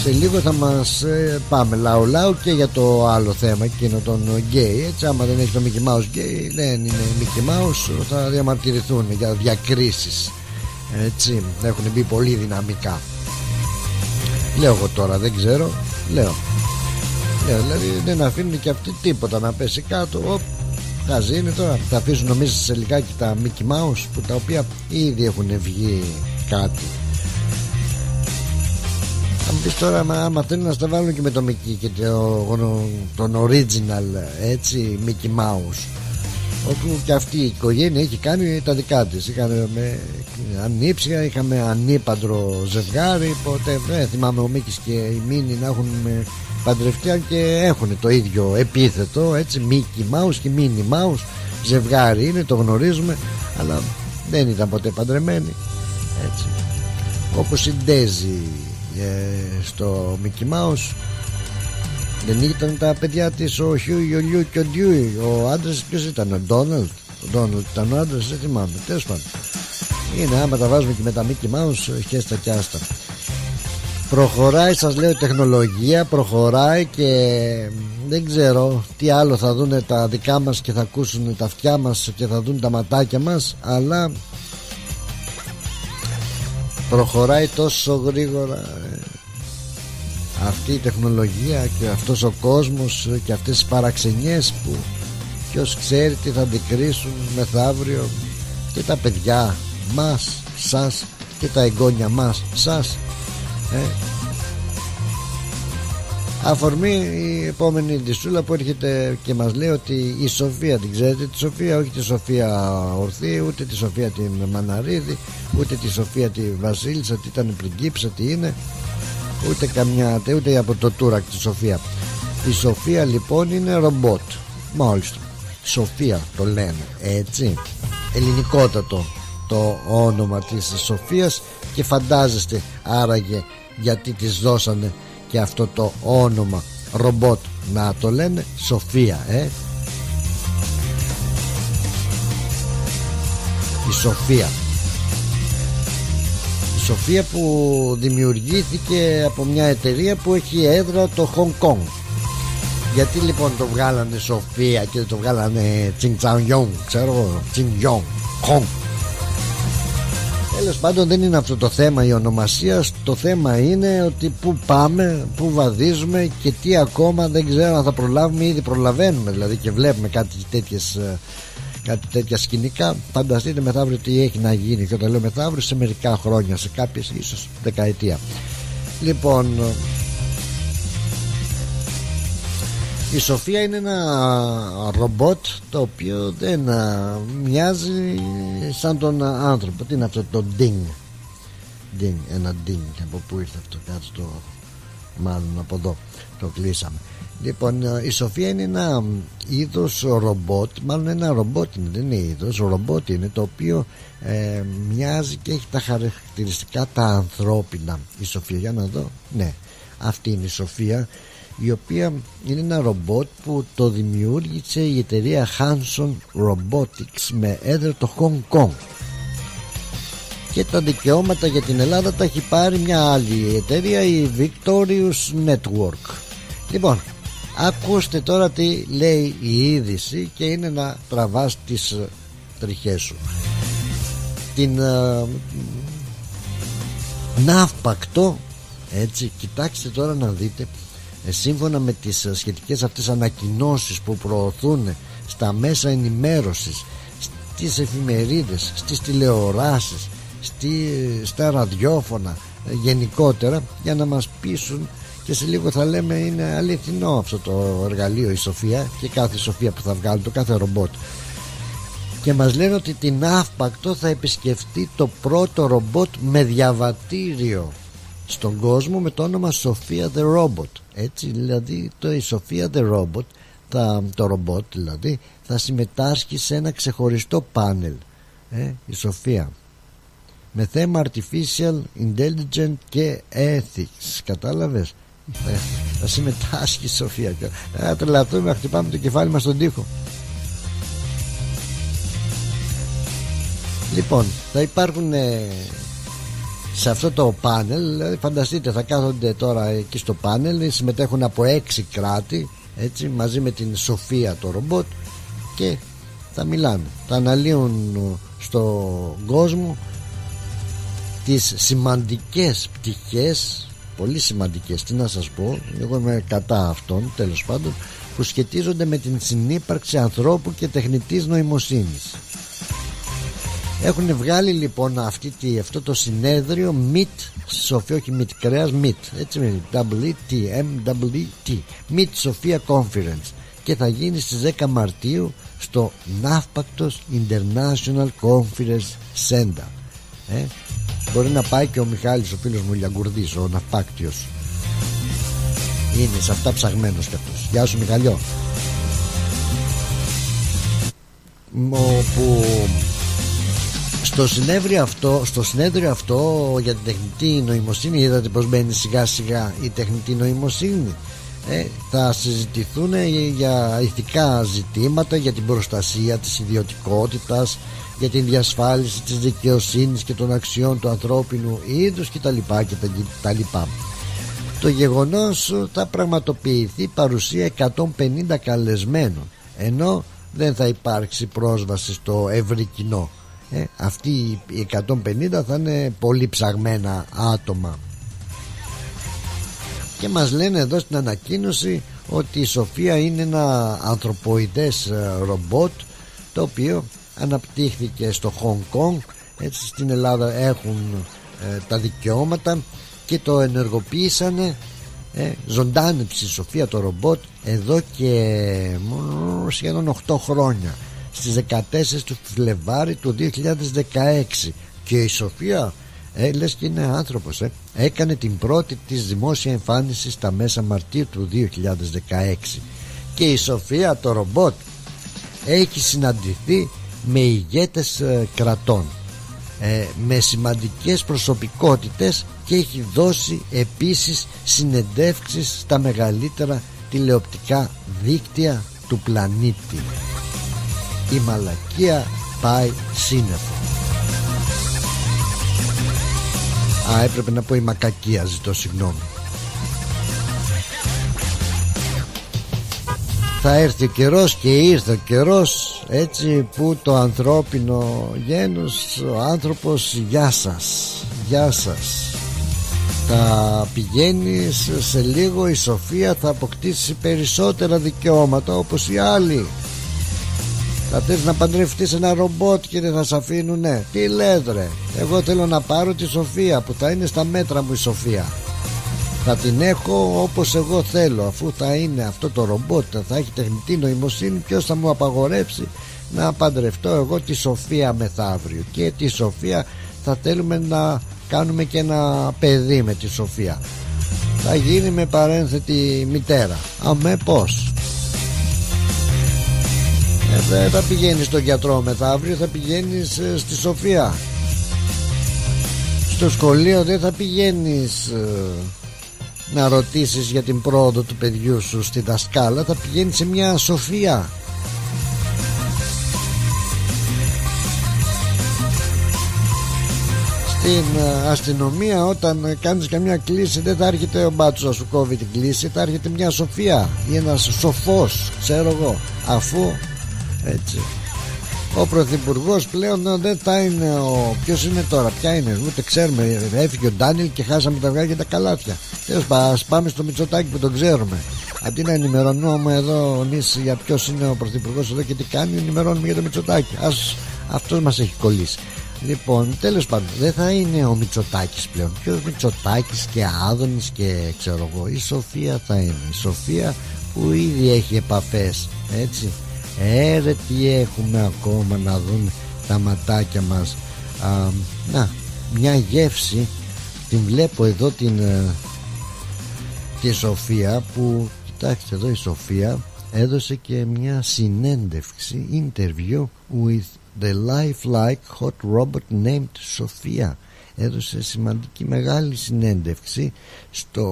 Σε λίγο θα μας ε, πάμε λάου λάου και για το άλλο θέμα εκείνο των γκέι έτσι άμα δεν έχει το Mickey Mouse γκέι δεν είναι Mickey Mouse θα διαμαρτυρηθούν για διακρίσεις έτσι έχουν μπει πολύ δυναμικά. Λέω εγώ τώρα δεν ξέρω λέω. Λέω δηλαδή δεν αφήνουν και αυτοί τίποτα να πέσει κάτω Οπ, Χαζί είναι τώρα. Θα αφήσουν νομίζεις σε λιγάκι τα Mickey Mouse Που τα οποία ήδη έχουν βγει κάτι. Θα μου πεις τώρα άμα θέλουν να στα βάλουν και με το Mickey Και το, τον original έτσι Mickey Mouse. Όπου και αυτή η οικογένεια έχει κάνει τα δικά της. Είχαμε με ανήψια είχαμε ανήπαντρο ζευγάρι οπότε δεν θυμάμαι ο Μίκης και η Μίνη να έχουν παντρευτεί και έχουν το ίδιο επίθετο έτσι Μίκη Μάους και Μίνι Μάους ζευγάρι είναι το γνωρίζουμε αλλά δεν ήταν ποτέ παντρεμένοι έτσι. Όπως η Ντέζη ε, στο Μίκη Μάους δεν ήταν τα παιδιά της ο Χιού, ο Λιού και ο Ντιούι ο άντρας ποιος ήταν ο Ντόναλντ ο Ντόναλντ ήταν ο άντρας δεν θυμάμαι τέλος πάντων. Είναι άμα τα βάζουμε και με τα Mickey Mouse χέστα και άστα Προχωράει σας λέω η τεχνολογία Προχωράει και δεν ξέρω τι άλλο θα δουν τα δικά μας Και θα ακούσουν τα αυτιά μας Και θα δουν τα ματάκια μας Αλλά Προχωράει τόσο γρήγορα ε, Αυτή η τεχνολογία Και αυτός ο κόσμος Και αυτές οι παραξενιές που Ποιος ξέρει τι θα αντικρίσουν Μεθαύριο Και τα παιδιά μας Σας και τα εγγόνια μας Σας ε. Αφορμή η επόμενη δισούλα που έρχεται και μας λέει ότι η Σοφία την ξέρετε τη Σοφία όχι τη Σοφία Ορθή ούτε τη Σοφία την Μαναρίδη ούτε τη Σοφία τη Βασίλισσα τι ήταν πριγκίψα τι είναι ούτε καμιά ούτε από το Τούρακ τη Σοφία. Η Σοφία λοιπόν είναι ρομπότ. Μάλιστα. Σοφία το λένε έτσι. Ελληνικότατο το όνομα της Σοφίας και φαντάζεστε άραγε γιατί της δώσανε και αυτό το όνομα ρομπότ να το λένε Σοφία ε. Η Σοφία. Η Σοφία που δημιουργήθηκε από μια εταιρεία που έχει έδρα το Hong Kong. Γιατί λοιπόν το βγάλανε Σοφία και το βγάλανε Τσινγκ ξέρω Τσινγκ Χονγκ Τέλος πάντων δεν είναι αυτό το θέμα η ονομασία. Το θέμα είναι ότι πού πάμε Πού βαδίζουμε και τι ακόμα Δεν ξέρω αν θα προλάβουμε Ήδη προλαβαίνουμε. Δηλαδή και βλέπουμε κάτι τέτοιες ε, Κάτι τέτοια σκηνικά. Φανταστείτε μεθαύριο τι έχει να γίνει. Και όταν λέω μεθαύριο σε μερικά χρόνια Σε κάποιες ίσως δεκαετία. Λοιπόν Η Σοφία είναι ένα ρομπότ το οποίο δεν μοιάζει σαν τον άνθρωπο. Τι είναι αυτό το ding; Ding, ένα ding. Από πού ήρθε αυτό κάτω το... μάλλον από εδώ το κλείσαμε Λοιπόν, ε, η Σοφία είναι ένα είδος ρομπότ, μάλλον ένα ρομπότ είναι, δεν είναι είδος, ρομπότ είναι το οποίο ε, μοιάζει και έχει τα χαρακτηριστικά τα ανθρώπινα. Η Σοφία, για να δω, ναι, αυτή είναι η Σοφία, η οποία είναι ένα ρομπότ που το δημιούργησε η εταιρεία Hanson Robotics με έδρα το Hong Kong. Και τα δικαιώματα για την Ελλάδα τα έχει πάρει μια άλλη εταιρεία, η Victorious Network. Λοιπόν, Ακούστε τώρα τι λέει η είδηση και είναι να τραβάς τις ε, τριχές σου Την uh, ναύπακτο έτσι κοιτάξτε τώρα να δείτε ε, σύμφωνα με τις σχετικές αυτές ανακοινώσεις που προωθούν στα μέσα ενημέρωσης στις εφημερίδες, στις τηλεοράσεις στη, στα ραδιόφωνα γενικότερα για να μας πείσουν και σε λίγο θα λέμε είναι αληθινό αυτό το εργαλείο η Σοφία και κάθε Σοφία που θα βγάλει το κάθε ρομπότ. Και μας λένε ότι την Αύπακτο θα επισκεφτεί το πρώτο ρομπότ με διαβατήριο στον κόσμο με το όνομα Σοφία the Robot. Έτσι δηλαδή το η Σοφία the Robot θα, το ρομπότ δηλαδή θα συμμετάσχει σε ένα ξεχωριστό πάνελ ε, η Σοφία. Με θέμα Artificial Intelligence και Ethics κατάλαβες; Θα συμμετάσχει η Σοφία θα τρελαθούμε να χτυπάμε το κεφάλι μας στον τοίχο. Λοιπόν θα υπάρχουν ε, σε αυτό το πάνελ δηλαδή φανταστείτε θα κάθονται τώρα εκεί στο πάνελ συμμετέχουν από έξι κράτη έτσι μαζί με την Σοφία το ρομπότ και θα μιλάνε. Θα αναλύουν στον κόσμο τις σημαντικές πτυχές πολύ σημαντικές τι να σας πω εγώ είμαι κατά αυτών τέλος πάντων που σχετίζονται με την συνύπαρξη ανθρώπου και τεχνητής νοημοσύνης έχουν βγάλει λοιπόν αυτή, αυτό το συνέδριο MIT Σοφία όχι MIT κρέας MIT έτσι με WT MWT MIT Σοφία Conference. Και θα γίνει στις 10 Μαρτίου στο Ναύπακτος International Conference Center. Ε, Μπορεί να πάει και ο Μιχάλης ο φίλος μου Λιαγκουρδής Ο Ναυπάκτιος. Είναι σε αυτά ψαγμένος κι αυτός. Γεια σου Μιχαλιό. Όπου στο συνέδριο αυτό, στο συνέδριο αυτό για την τεχνητή νοημοσύνη είδατε πως μπαίνει σιγά σιγά η τεχνητή νοημοσύνη ε, θα συζητηθούν για ηθικά ζητήματα για την προστασία της ιδιωτικότητας για την διασφάλιση της δικαιοσύνης και των αξιών του ανθρώπινου είδους και τα λοιπά και τα λοιπά. Το γεγονός θα πραγματοποιηθεί παρουσία 150 καλεσμένων ενώ δεν θα υπάρξει πρόσβαση στο ευρύ κοινό. Ε, αυτοί οι 150 θα είναι πολύ ψαγμένα άτομα. Και μας λένε εδώ στην ανακοίνωση ότι η Σοφία είναι ένα ανθρωποειδές ε, ρομπότ το οποίο αναπτύχθηκε στο Hong Kong έτσι στην Ελλάδα έχουν ε, τα δικαιώματα και το ενεργοποίησανε. Ε, ζωντάνεψε η Σοφία το ρομπότ εδώ και σχεδόν 8 χρόνια στις 14 του Φλεβάρι του 2016 και η Σοφία ε, λες και είναι άνθρωπος ε, έκανε την πρώτη της δημόσια εμφάνιση στα μέσα Μαρτίου του 2016 και η Σοφία το ρομπότ έχει συναντηθεί με ηγέτες ε, κρατών ε, με σημαντικές προσωπικότητες και έχει δώσει επίσης συνεντεύξεις στα μεγαλύτερα τηλεοπτικά δίκτυα του πλανήτη η μαλακία πάει σύννεφο. Α έπρεπε να πω η μακακία ζητώ συγγνώμη. Θα έρθει ο καιρός και ήρθε ο καιρός έτσι που το ανθρώπινο γένος ο άνθρωπος γεια σας γεια σας. Θα πηγαίνεις σε λίγο η Σοφία θα αποκτήσει περισσότερα δικαιώματα όπως οι άλλοι θα θες να παντρευτείς ένα ρομπότ και δεν θα σε αφήνουνε. Τι λες ρε. Εγώ θέλω να πάρω τη Σοφία που θα είναι στα μέτρα μου η Σοφία. Θα την έχω όπως εγώ θέλω. Αφού θα είναι αυτό το ρομπότ θα έχει τεχνητή νοημοσύνη ποιος θα μου απαγορεύσει να παντρευτώ εγώ τη Σοφία μεθαύριο. Και τη Σοφία θα θέλουμε να κάνουμε και ένα παιδί με τη Σοφία. Θα γίνει με παρένθετη μητέρα. Αμέ πως ε, δεν θα πηγαίνεις στον γιατρό μεθαύριο θα πηγαίνεις ε, στη Σοφία. Στο σχολείο δεν θα πηγαίνεις ε, να ρωτήσεις για την πρόοδο του παιδιού σου στη δασκάλα θα πηγαίνεις σε μια Σοφία. Στην ε, αστυνομία όταν κάνεις καμιά κλίση δεν θα έρχεται ο μπάτσος να σου κόβει την κλίση θα έρχεται μια σοφία ή ένας σοφός ξέρω εγώ. Αφού έτσι ο πρωθυπουργός πλέον δεν θα είναι ο. Ποιος είναι τώρα, ποια είναι, ούτε ξέρουμε. Έφυγε ο Ντάνιλ και χάσαμε τα αυγά και τα καλάθια. Τέλος πάντων, πάμε στο Μητσοτάκι που τον ξέρουμε. Αντί να ενημερωνούμε εδώ εμεί για ποιος είναι ο πρωθυπουργός εδώ και τι κάνει, ενημερώνουμε για το Μητσοτάκι. Ας, αυτός μας έχει κολλήσει. Λοιπόν, τέλος πάντων, δεν θα είναι ο Μητσοτάκης πλέον. Ποιος Μητσοτάκης και Άδωνης και ξέρω εγώ. Η Σοφία θα είναι. Η Σοφία που ήδη έχει επαφές. Έτσι. Έρε τι έχουμε ακόμα να δουν τα ματάκια μας. Α, Να, μια γεύση. Την βλέπω εδώ την ε, Τη Σοφία Που, κοιτάξτε εδώ η Σοφία Έδωσε και μια συνέντευξη Interview with the lifelike hot robot named Sofia έδωσε σημαντική μεγάλη συνέντευξη στο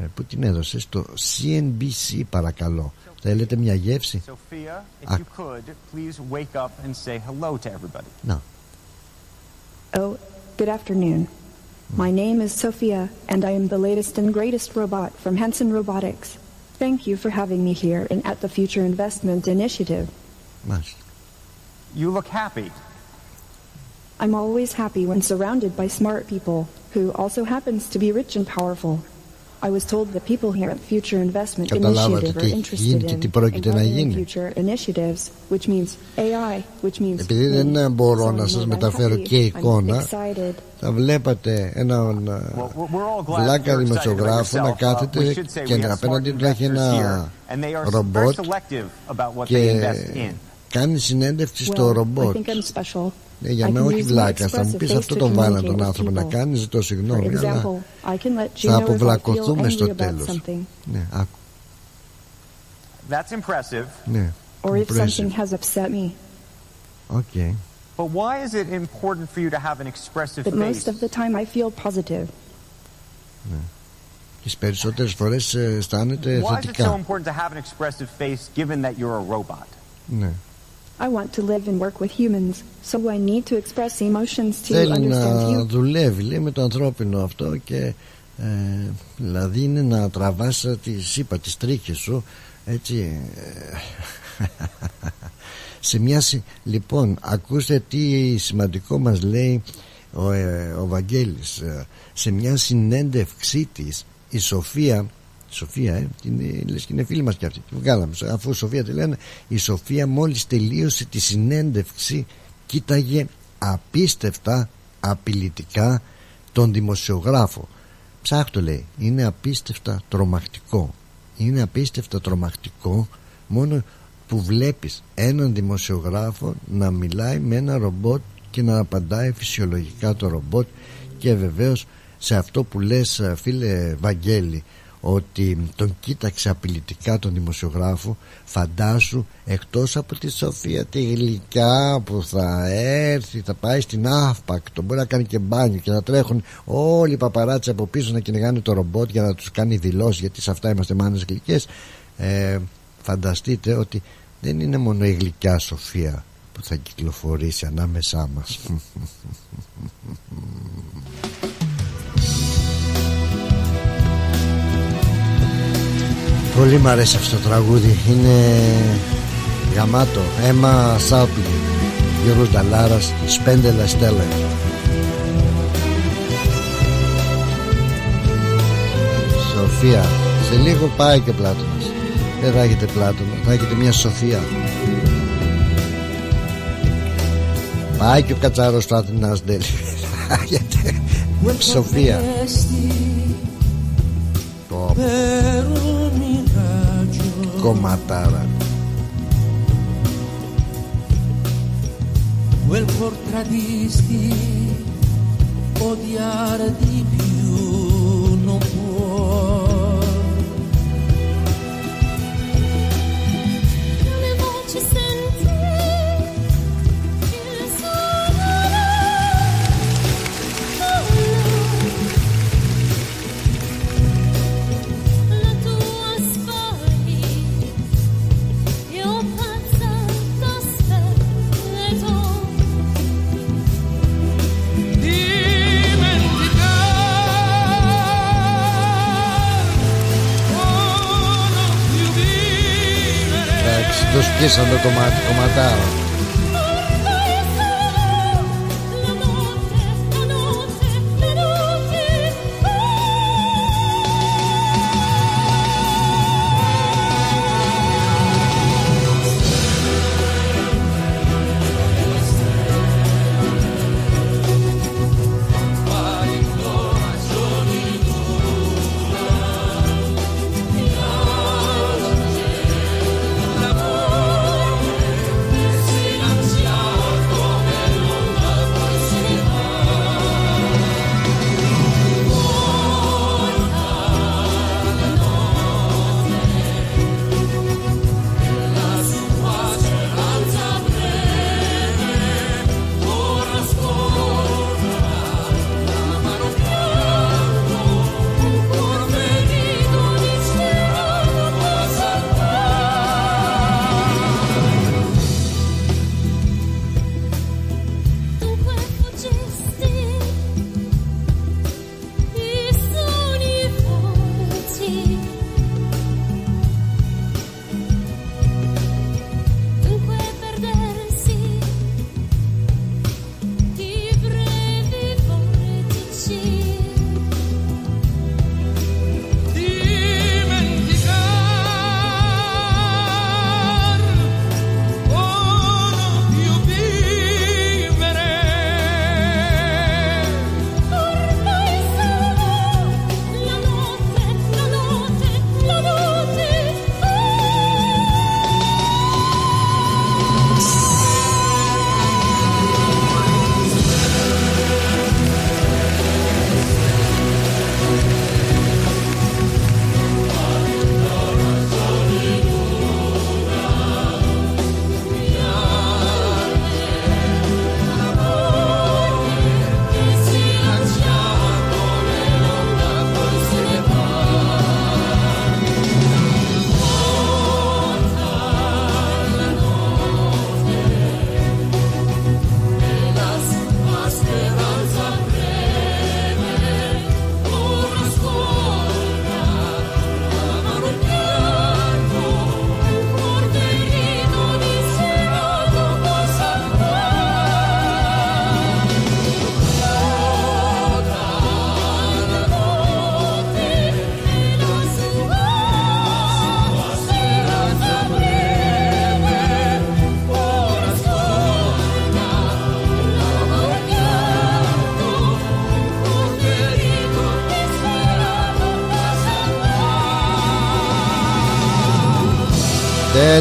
ε, που την έδωσε στο CNBC παρακαλώ Θέλετε μια γεύση Sophia, if you could, please wake up and say hello to everybody. Να Oh, good afternoon. My name is Sophia, and I am the latest and greatest robot from Hanson Robotics. Thank you for having me here and at the Future Investment Initiative. Μάλιστα You look happy. I'm always happy when surrounded by smart people who also happens to be rich and powerful. Καταλάβατε Initiative τι are έχει interested γίνει και in τι πρόκειται να environmental γίνει. future initiatives, which means AI, which means Επειδή δεν me. μπορώ So να I'm σας more than μεταφέρω happy. και I'm εικόνα excited. θα βλέπατε έναν Well, we're all glad βλάκα you're excited about δημοσιογράφο να yourself. Uh, κάθεται we should say και we have απέναντι smart του να έχει investors ένα here, and they are very ρομπότ selective about what they και invest in. Κάνει συνέντευξη στο Well, I ρομπότ think I'm special. Ε, για I μένα can όχι use my βλάκα θα μου expressive πεις face αυτό to τον βάλαν communicate τον with άνθρωπο να people. κάνει ζητώ For συγγνώμη αλλά example, I can let you θα know if I feel αποβλακωθούμε angry στο about τέλος something, ναι, άκου, That's impressive. ναι or if impressive. something has upset me. Οκ. But why is it important for you to have an expressive But face? most of the time, I feel positive. τις περισσότερες φορές ε, αισθάνεται Why is it so θετικά important to have an expressive face given that you're a robot? ναι. I want to live and work with humans, so I need to express emotions to θέλει understand να you. δουλεύει λέει με το ανθρώπινο αυτό και ε, δηλαδή είναι να τραβάς ε, τις είπα τις τρίχες σου έτσι ε, σε μια συ- λοιπόν ακούστε τι σημαντικό μας λέει ο, ε, ο Βαγγέλης ε, σε μια συνέντευξή της η Σοφία Σοφία, ε, την, ε, λες και είναι φίλη μας και αυτή. Τη βγάλαμε. Αφού Σοφία τη λένε, η Σοφία μόλις τελείωσε τη συνέντευξη κοίταγε απίστευτα απειλητικά τον δημοσιογράφο. Ψάχτο λέει, είναι απίστευτα τρομακτικό. Είναι απίστευτα τρομακτικό μόνο που βλέπεις έναν δημοσιογράφο να μιλάει με ένα ρομπότ και να απαντάει φυσιολογικά το ρομπότ και βεβαίως σε αυτό που λες φίλε Βαγγέλη ότι τον κοίταξε απειλητικά τον δημοσιογράφο φαντάσου εκτός από τη Σοφία τη γλυκιά που θα έρθει θα πάει στην ΑΦΠΑΚ τον μπορεί να κάνει και μπάνιο και να τρέχουν όλοι οι παπαράτσι από πίσω να κυνηγάνε το ρομπότ για να τους κάνει δηλώσεις γιατί σε αυτά είμαστε μάνες γλυκές. Ε, φανταστείτε ότι δεν είναι μόνο η γλυκιά Σοφία που θα κυκλοφορήσει ανάμεσά μας Πολύ μ' αρέσει αυτό το τραγούδι. Είναι γαμάτο. Έμα Σάουπλη Γιώργος Νταλάρας Σπέντελα Στέλλα. Σοφία. Σε λίγο πάει και Πλάτωνας. Δεν θα έχετε Πλάτωνα Θα έχετε μια Σοφία. Πάει και ο Κατσάρος του Αθηνάς Ντέλη. Θα έχετε Σοφία. Πω, comatada. Quel portradisti odiare di più non può σκίσαν το κομμάτι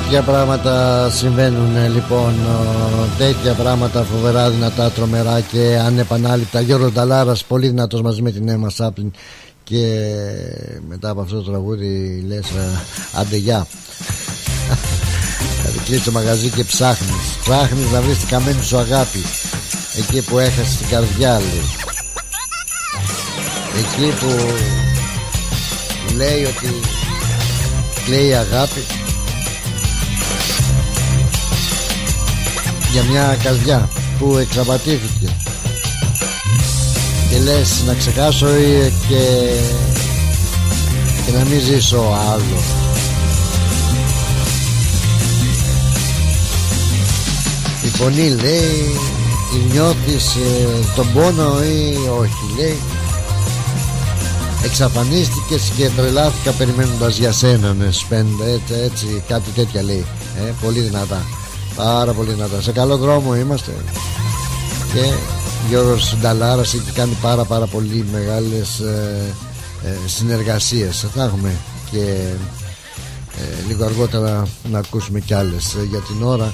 Τέτοια πράγματα συμβαίνουν ε, λοιπόν Τέτοια πράγματα φοβερά δυνατά τρομερά και ανεπανάληπτα. Γιώργος Νταλάρας πολύ δυνατός μαζί με την Έμα Σάπλιν Και μετά από αυτό το τραγούδι λες ε, άντε γεια Θα κλείσει το μαγαζί και ψάχνεις. Ψάχνεις να βρεις την καμένη σου αγάπη. Εκεί που έχασες την καρδιά λέει. Εκεί που λέει ότι κλαίει αγάπη για μια καρδιά που εξαπατήθηκε. Και λες να ξεχάσω και, και να μην ζήσω άλλο. Η φωνή λέει νιώθεις ε, τον πόνο ή όχι λέει. Εξαφανίστηκες και τρελάθηκα περιμένοντας για σένα ναι, έτσι, έτσι κάτι τέτοια λέει ε, πολύ δυνατά Πάρα πολύ δυνατά. Σε καλό δρόμο είμαστε. Και Γιώργος Νταλάρας έχει κάνει πάρα πάρα πολύ μεγάλες ε, ε, συνεργασίες. Θα έχουμε και ε, λίγο αργότερα να ακούσουμε κι άλλες. Ε, για την ώρα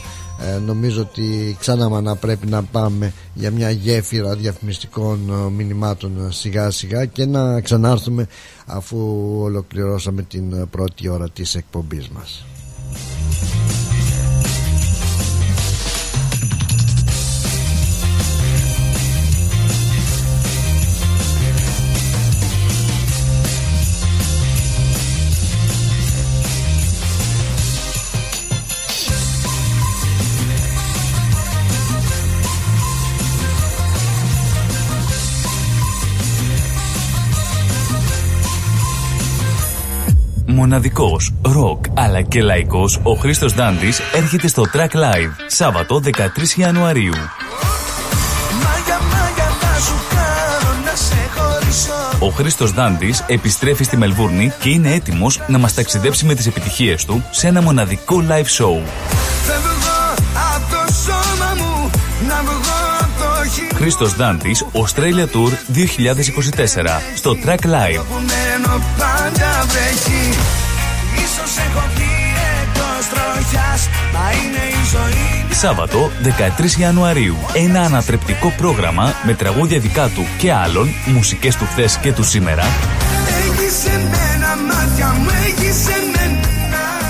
ε, νομίζω ότι ξανά να πρέπει να πάμε για μια γέφυρα διαφημιστικών μηνυμάτων σιγά σιγά και να ξανάρθουμε αφού ολοκληρώσαμε την πρώτη ώρα της εκπομπής μας. Μοναδικός, ροκ αλλά και λαϊκός, ο Χρήστος Δάντης έρχεται στο Track Live, Σάββατο 13 Ιανουαρίου. Ο Χρήστος Δάντης επιστρέφει στη Μελβούρνη και είναι έτοιμος να μας ταξιδέψει με τις επιτυχίες του σε ένα μοναδικό live show. Χρήστος Δάντης, Australia Tour 2024 στο Track Live. Σάββατο 13 Ιανουαρίου. Ένα ανατρεπτικό πρόγραμμα με τραγούδια δικά του και άλλων, μουσικές του χθες και του σήμερα.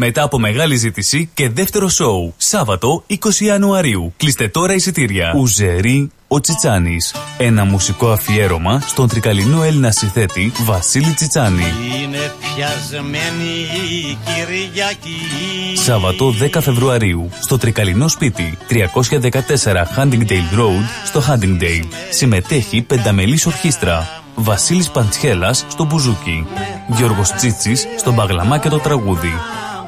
Μετά από μεγάλη ζήτηση και δεύτερο σοου. Σάββατο 20 Ιανουαρίου. Κλείστε τώρα εισιτήρια. Ουζερή ο Τσιτσάνης. Ένα μουσικό αφιέρωμα στον τρικαλινό Έλληνα συνθέτη Βασίλη Τσιτσάνη. Είναι πιασμένη η Κυριακή. Σάββατο 10 Φεβρουαρίου. Στο τρικαλινό σπίτι 314 Huntingdale Road στο Huntingdale. Συμμετέχει πενταμελής ορχήστρα. Βασίλης Παντσχέλας στο Μπουζούκι. Γιώργος Τσίτσης στο Μπαγλαμά και το τραγούδι.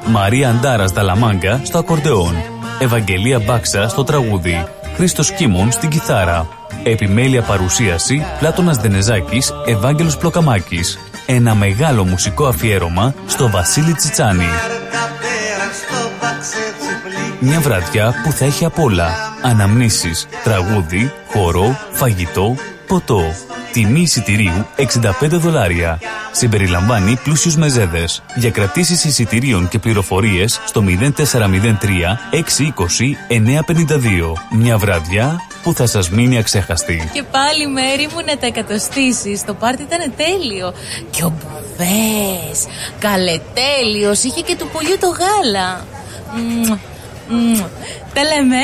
Μαρία Αντάρα Δαλαμάγκα στο ακορντεόν. Ευαγγελία Μπάξα στο τραγούδι. Χρήστος Κίμων στην κιθάρα. Επιμέλεια παρουσίαση Πλάτωνας Δενεζάκης, Ευάγγελος Πλοκαμάκης. Ένα μεγάλο μουσικό αφιέρωμα στο Βασίλη Τσιτσάνη. Μια βραδιά που θα έχει απ' όλα. Αναμνήσεις, τραγούδι, χορό, φαγητό, ποτό. Τιμή εισιτηρίου 65 δολάρια. Συμπεριλαμβάνει πλούσιους μεζέδες. Για κρατήσεις εισιτηρίων και πληροφορίες στο 0403 620 952. Μια βραδιά που θα σας μείνει αξέχαστη. Και πάλι μέρη μου να τα εκατοστήσεις. Το πάρτι ήταν τέλειο. Και ο Μπουβές, καλετέλειος, είχε και του πολύ το γάλα. Τα λέμε.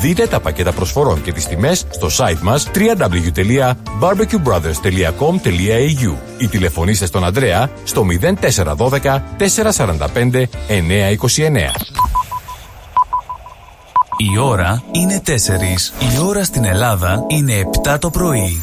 Δείτε τα πακέτα προσφορών και τις τιμές στο site μας www.barbecuebrothers.com.au ή τηλεφωνήστε στον Ανδρέα στο 0412 445 929. Η ώρα είναι 4. Η ώρα στην Ελλάδα είναι 7 το πρωί.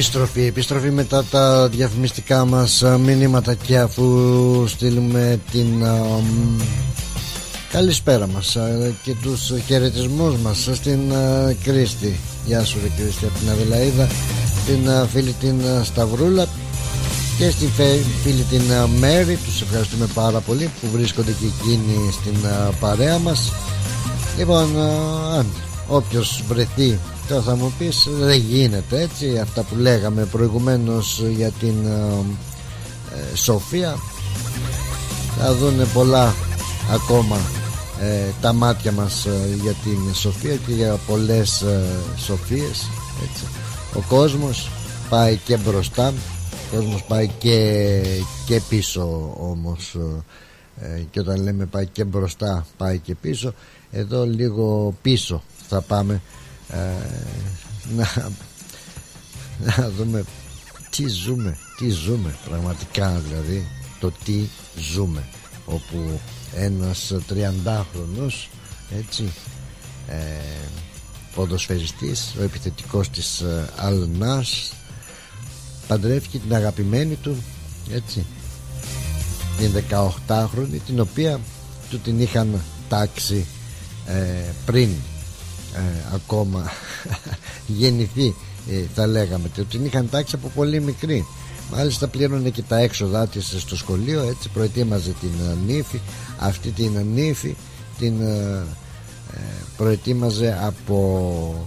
Επιστροφή, επιστροφή μετά τα διαφημιστικά μας μηνύματα και αφού στείλουμε την καλησπέρα μας και τους χαιρετισμούς μας στην Κρίστη. Γεια σου ρε Κρίστη από την Αδελαίδα την φίλη την Σταυρούλα και στην φίλη την Μέρη. Τους ευχαριστούμε πάρα πολύ που βρίσκονται και εκείνοι στην παρέα μας. Λοιπόν αν όποιος βρεθεί τώρα θα μου πεις δεν γίνεται έτσι. Αυτά που λέγαμε προηγουμένως για την ε, Σοφία. Θα δουν πολλά ακόμα ε, τα μάτια μας ε, για την Σοφία και για πολλές ε, Σοφίες έτσι. ο κόσμος πάει και μπροστά ο κόσμος πάει και, και πίσω όμως ε, και όταν λέμε πάει και μπροστά πάει και πίσω εδώ λίγο πίσω θα πάμε να, να δούμε τι ζούμε τι ζούμε πραγματικά δηλαδή το τι ζούμε. Όπου ένας 30χρονος έτσι ε, ποδοσφαιριστής ο επιθετικός της ε, Αλνάς παντρεύτηκε την αγαπημένη του έτσι την 18χρονη την οποία του την είχαν τάξει ε, πριν ε, ακόμα γεννηθεί ε, θα λέγαμε την είχαν τάξει από πολύ μικρή. Μάλιστα πλήρωνε και τα έξοδά της στο σχολείο Έτσι προετοίμαζε την ε, νύφη Αυτή την ε, νύφη Την ε, προετοίμαζε από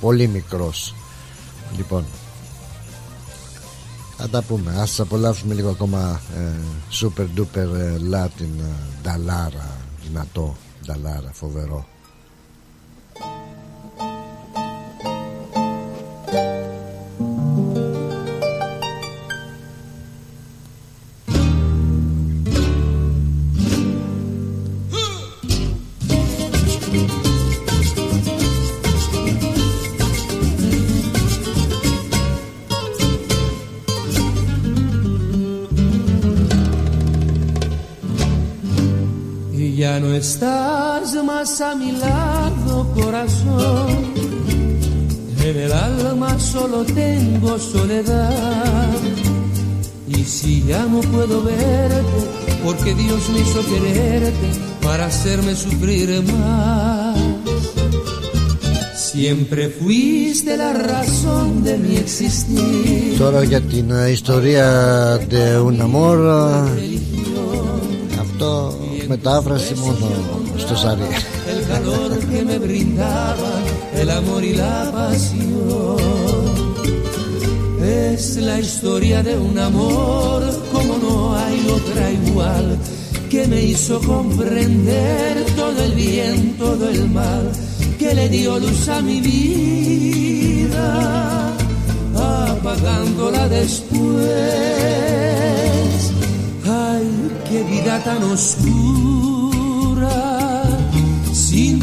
πολύ μικρός. Λοιπόν Θα τα πούμε. Ας απολαύσουμε λίγο ακόμα Super duper Latin Νταλάρα Δυνατό Νταλάρα φοβερό más a mi lado, corazón. En el alma solo tengo soledad. Y si ya no puedo verte, porque Dios me hizo quererte para hacerme sufrir más. Siempre fuiste la razón de mi existir. Τώρα για την ιστορία de un amor αυτό μετάφραση μόνο στο Σαρί El que me brindaba el amor y la pasión. Es la historia de un amor como no hay otra igual Que me hizo comprender todo el bien, todo el mal Que le dio luz a mi vida Apagándola después. Ay, qué vida tan oscura,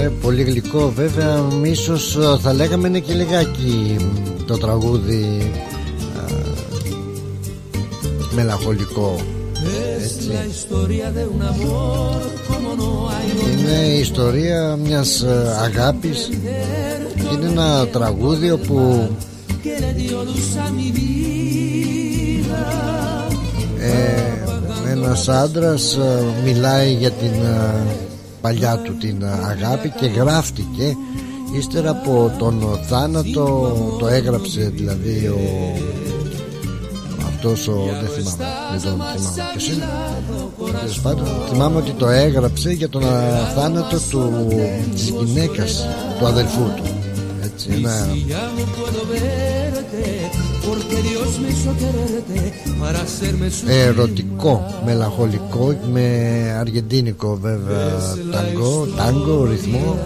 Ε, πολύ γλυκό βέβαια. Ίσως θα λέγαμε είναι και λιγάκι το τραγούδι α, μελαγχολικό έτσι. Είναι η ιστορία μιας αγάπης. Είναι ένα τραγούδι όπου ε, ένας άντρας μιλάει για την παλιά του την αγάπη και γράφτηκε ύστερα από τον θάνατο. Το έγραψε δηλαδή ο αυτός ο δεν θυμάμαι δεν τον θυμάμαι ποιος είναι. Πάντων, θυμάμαι ότι το έγραψε για τον θάνατο του, της γυναίκας του αδελφού του έτσι ένα ερωτικό, μελαγχολικό με αργεντίνικο βέβαια ταγκό, τάγκο, ρυθμό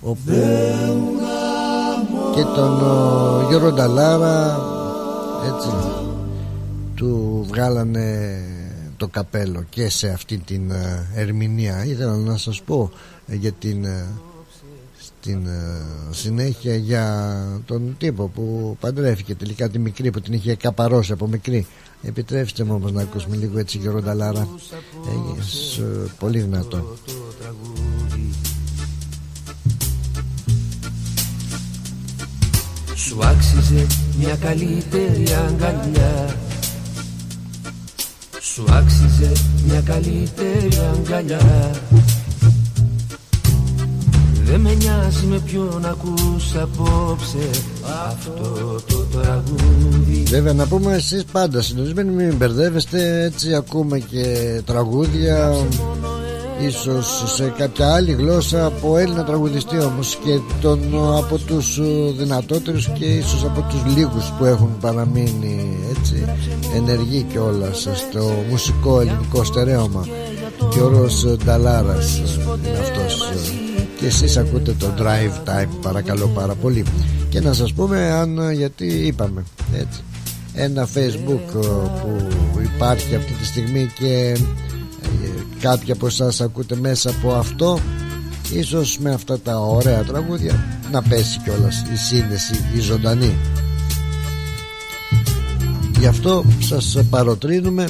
όπου και τον ο, Γιώργο Νταλάρα έτσι του βγάλανε το καπέλο και σε αυτή την ε, ερμηνεία. Ήθελα να σας πω ε, για την ε, στην συνέχεια για τον τύπο που παντρεύτηκε τελικά τη μικρή που την είχε καπαρώσει από μικρή. Επιτρέψτε μου όμως να ακούσουμε λίγο έτσι Γιώργο Νταλάρα Έγινες πολύ δυνατό. Σου άξιζε μια καλύτερη αγκαλιά Σου άξιζε μια καλύτερη αγκαλιά. Δεν με νοιάζει με ποιον ακούς απόψε αυτό το τραγούδι. Βέβαια να πούμε εσείς πάντα συντονισμένοι μην μπερδεύεστε. Έτσι ακούμε και τραγούδια ίσως σε κάποια άλλη γλώσσα από Έλληνα τραγουδιστή όμως και τον, από τους δυνατότερους και ίσως από τους λίγους που έχουν παραμείνει έτσι ενεργοί και όλα στο μουσικό ελληνικό στερέωμα. Και όρος Νταλάρας είναι αυτός. Και εσείς ακούτε το Drive Time παρακαλώ πάρα πολύ. Και να σας πούμε αν γιατί είπαμε έτσι. Ένα facebook που υπάρχει αυτή τη στιγμή και κάποιοι από εσάς ακούτε μέσα από αυτό ίσως με αυτά τα ωραία τραγούδια να πέσει κιόλας η σύνδεση η ζωντανή. Γι' αυτό σας παροτρύνουμε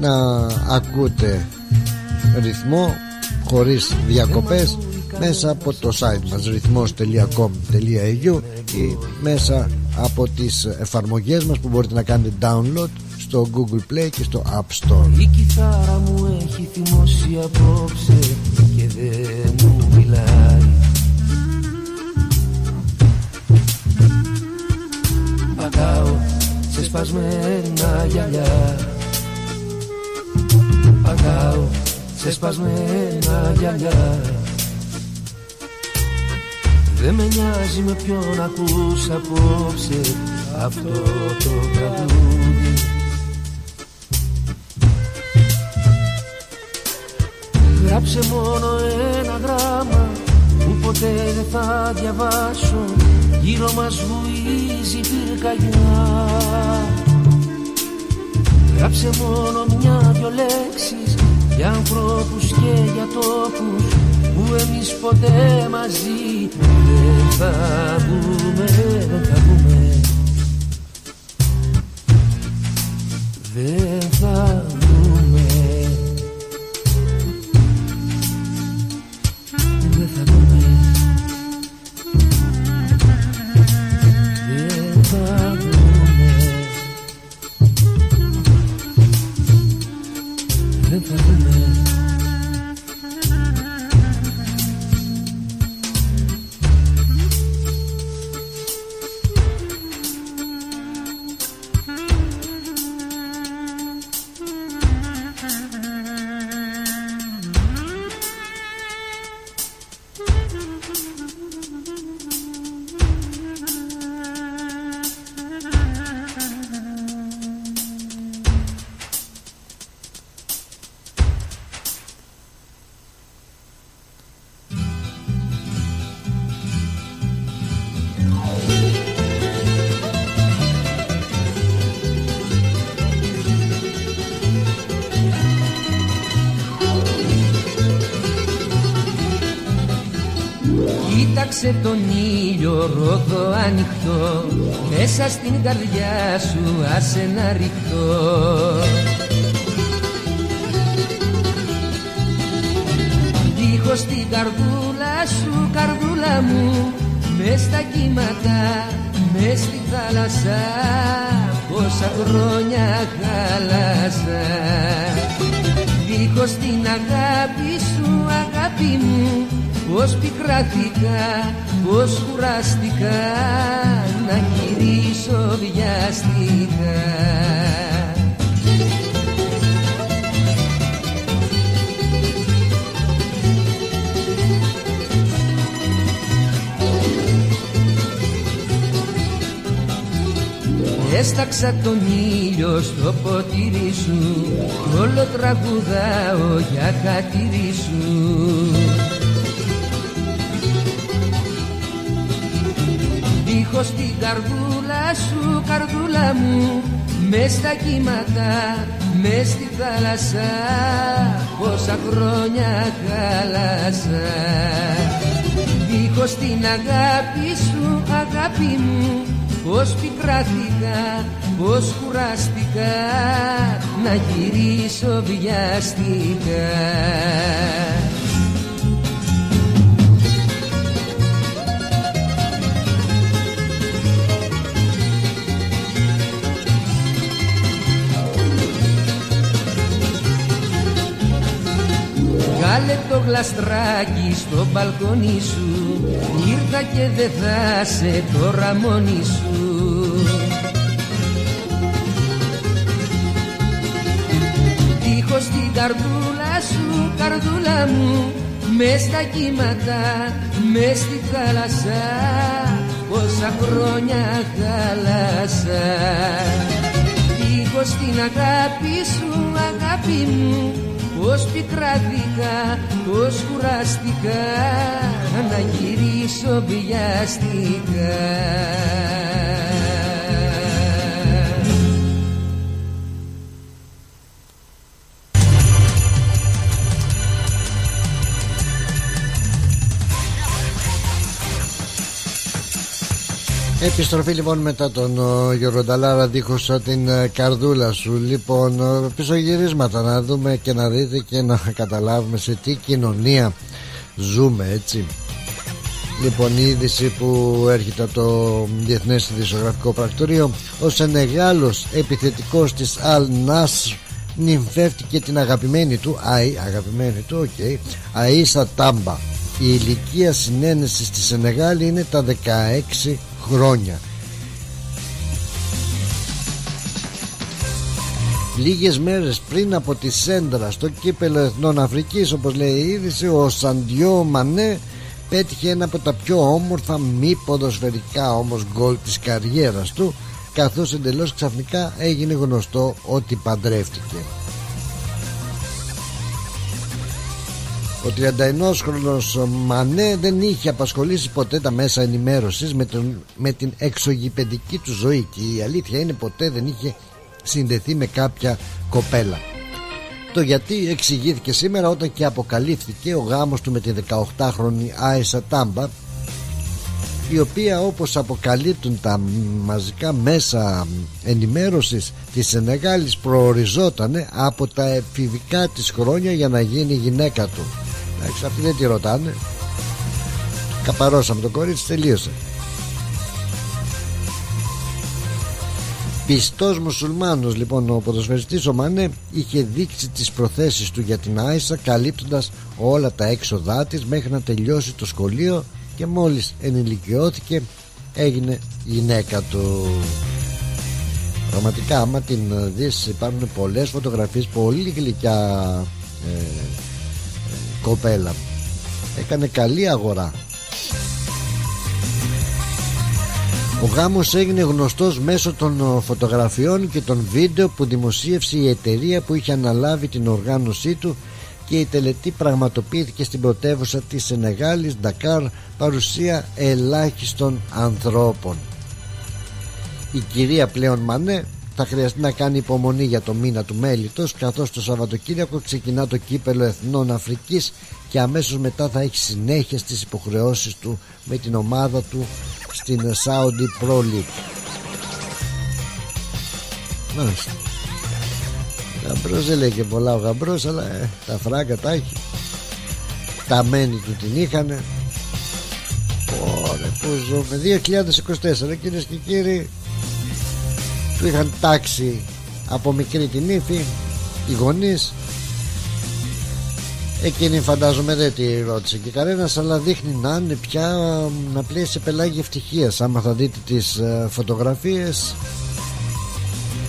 να ακούτε ρυθμό χωρίς διακοπές μέσα από το site μας ρυθμός.com.au ή μέσα από τις εφαρμογές μας που μπορείτε να κάνετε download στο Google Play και στο App Store. Η κιθάρα μου έχει θυμώσει απόψε και δεν μου μιλάει. Πατάω σε σπασμένα γυαλιά. Πατάω σε σπασμένα γυαλιά. Δεν με νοιάζει με ποιον ακούς απόψε αυτό το τραγούδι Γράψε μόνο ένα γράμμα που ποτέ δεν θα διαβάσω. Γύρω μας βουίζει πυρκαγιά. Γράψε μόνο μια-δυο λέξεις για ανθρώπους και για τόπους που εμείς ποτέ μαζί δεν θα βγούμε, δεν θα βγούμε Δεν θα Κοίταξε τον ήλιο ρόδο ανοιχτό. Μέσα στην καρδιά σου άσε να ρηχτώ. Δίχως την καρδούλα σου καρδούλα μου Μες στα κύματα, μες στη θάλασσα. Πόσα χρόνια χάλασα Δίχως την αγάπη σου αγάπη μου Πώς πικράθηκα, πώς κουράστηκα να γυρίσω βιαστικά. Έσταξα τον ήλιο στο ποτήρι σου Όλο τραγουδάω για χατήρι σου Δίχως την καρδούλα σου, καρδούλα μου μες στα κύματα, μες στη θάλασσα πόσα χρόνια χάλασα Δίχως την αγάπη σου, αγάπη μου Πώς πικράθηκα, πώς κουράστηκα Να γυρίσω βιαστικά Βάλε το γλαστράκι στο μπαλκόνι σου. Ήρθα και δεν θα σε τώρα μόνη σου. Δίχως την καρδούλα σου, καρδούλα μου Μες στα κύματα, μες στη θάλασσα. Πόσα χρόνια χάλασα. Δίχως την αγάπη σου, αγάπη μου Πώς πικράθηκα, πώς κουράστηκα Να γυρίσω βιαστικά Επιστροφή λοιπόν μετά τον Γιώργο Νταλάρα δίχως την ε, καρδούλα σου. Λοιπόν πίσω γυρίσματα να δούμε και να δείτε και να καταλάβουμε σε τι κοινωνία ζούμε έτσι. Λοιπόν η είδηση που έρχεται από το Διεθνές Ειδησεογραφικό Πρακτορείο. Ο Σενεγάλος επιθετικός της Αλ Νάσρ νυμφεύτηκε την αγαπημένη του Αϊ, αγαπημένη του, OK okay, Αΐσα Τάμπα. Η ηλικία συνένεσης στη Σενεγάλη είναι τα 16 χρόνια. Λίγες μέρες πριν από τη Σέντρα στο κύπελο Εθνών Αφρικής όπως λέει η είδηση ο Σαντιό Μανέ πέτυχε ένα από τα πιο όμορφα μη ποδοσφαιρικά όμως γκολ της καριέρας του καθώς εντελώς ξαφνικά έγινε γνωστό ότι παντρεύτηκε Ο 31χρονος Μανέ δεν είχε απασχολήσει ποτέ τα μέσα ενημέρωσης με, τον, με την εξωγηπαιδική του ζωή και η αλήθεια είναι ποτέ δεν είχε συνδεθεί με κάποια κοπέλα. Το γιατί εξηγήθηκε σήμερα όταν και αποκαλύφθηκε ο γάμος του με τη 18χρονη Άισα Τάμπα η οποία όπως αποκαλύπτουν τα μαζικά μέσα ενημέρωσης της Σενεγάλης προοριζόταν από τα εφηβικά της χρόνια για να γίνει γυναίκα του Εντάξει, αυτοί δεν τη ρωτάνε. Καπαρώσαμε το κορίτσι, τελείωσε. Πιστός μουσουλμάνος λοιπόν ο ποδοσφαιριστής ο Μανέ είχε δείξει τις προθέσεις του για την Άισα καλύπτοντας όλα τα έξοδά της μέχρι να τελειώσει το σχολείο και μόλις ενηλικιώθηκε έγινε γυναίκα του πραγματικά άμα την δεις υπάρχουν πολλές φωτογραφίες πολύ γλυκιά ε, κοπέλα έκανε καλή αγορά Ο γάμος έγινε γνωστός μέσω των φωτογραφιών και των βίντεο που δημοσίευσε η εταιρεία που είχε αναλάβει την οργάνωσή του και η τελετή πραγματοποιήθηκε στην πρωτεύουσα της Σενεγάλης Ντακάρ παρουσία ελάχιστων ανθρώπων. Η κυρία πλέον Μανέ θα χρειαστεί να κάνει υπομονή για το μήνα του μέλητος καθώς το Σαββατοκύριακο ξεκινά το κύπελο Εθνών Αφρικής και αμέσως μετά θα έχει συνέχεια στις υποχρεώσεις του με την ομάδα του στην Saudi Pro League. Μάλιστα. Γαμπρός δεν λέει και πολλά ο Γαμπρός αλλά ε, τα φράγκα τα έχει. Τα μένει του την είχανε. Ωραία που ζούμε 2024 κυρίες και κύριοι του είχαν τάξει από μικρή την ύφη οι γονείς. Εκείνη φαντάζομαι δεν τη ρώτησε και κανένας αλλά δείχνει να είναι πια να πλέει σε πελάγι ευτυχίας. Άμα θα δείτε τις ε, φωτογραφίες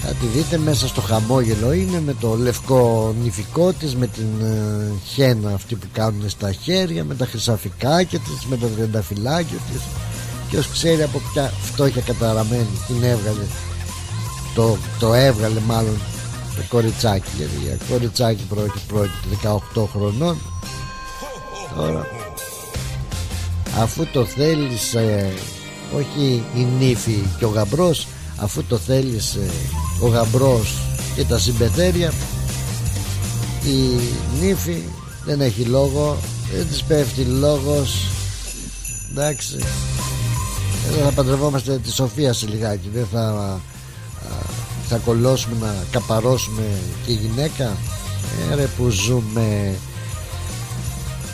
θα τη δείτε μέσα στο χαμόγελο. Είναι με το λευκό νηφικό της με την ε, χένα αυτή που κάνουν στα χέρια με τα χρυσαφικάκια της με τα τρενταφυλάκια της. Και ως ξέρει από ποια φτώχεια καταραμένη την έβγαλε το, το έβγαλε μάλλον το κοριτσάκι γιατί κοριτσάκι πρόκειται 18 χρονών. Τώρα αφού το θέλεις ε, όχι η νύφη και ο γαμπρός αφού το θέλεις ο γαμπρός και τα συμπεθέρια η νύφη δεν έχει λόγο δεν της πέφτει λόγος. Εντάξει δεν θα παντρευόμαστε τη Σοφία σε λιγάκι δεν θα θα κολλώσουμε να καπαρώσουμε και γυναίκα. Ε, ρε που ζούμε.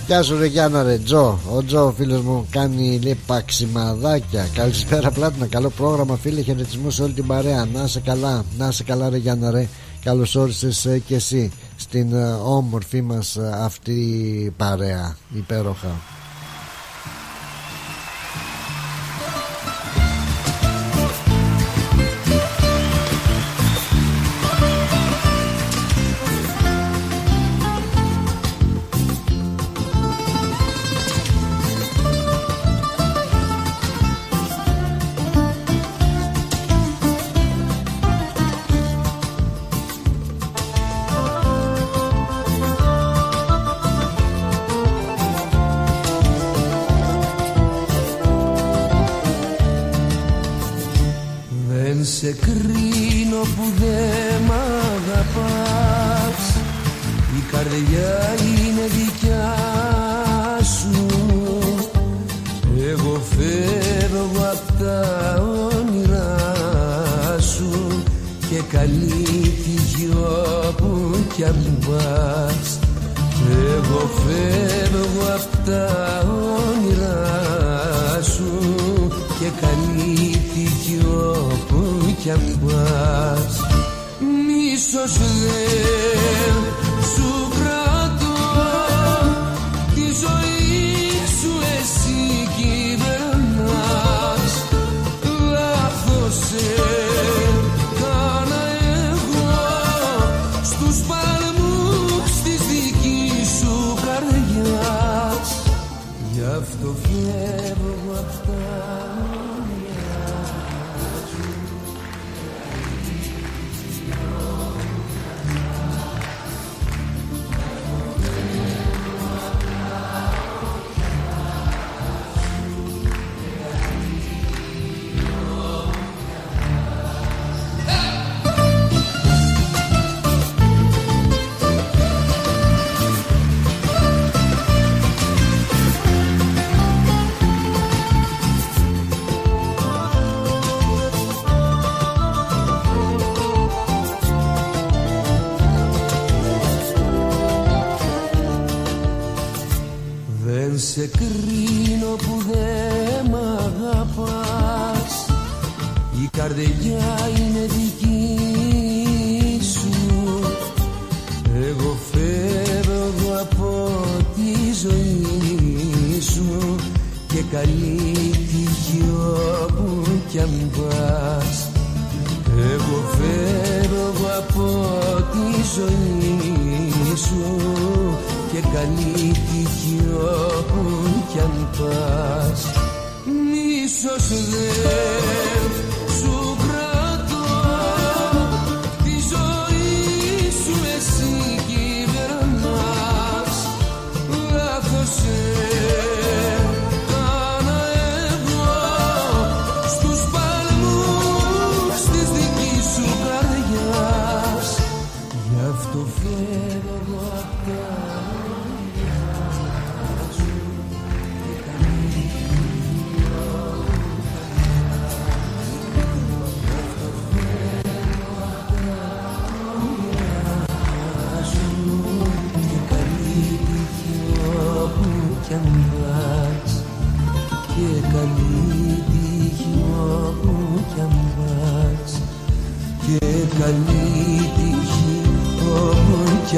Γεια σου ρε Γιάννα ρε Τζο. Ο Τζο φίλος μου κάνει λέει παξιμαδάκια Καλησπέρα Πλάτωνα Καλό πρόγραμμα φίλε. Χαιρετισμού σε όλη την παρέα. Να σε καλά. Να σε καλά ρε Γιάννα ρε. Καλώς όρισες ε, και εσύ Στην ε, όμορφη μας ε, αυτή παρέα. Υπέροχα καλή τύχη όπου κι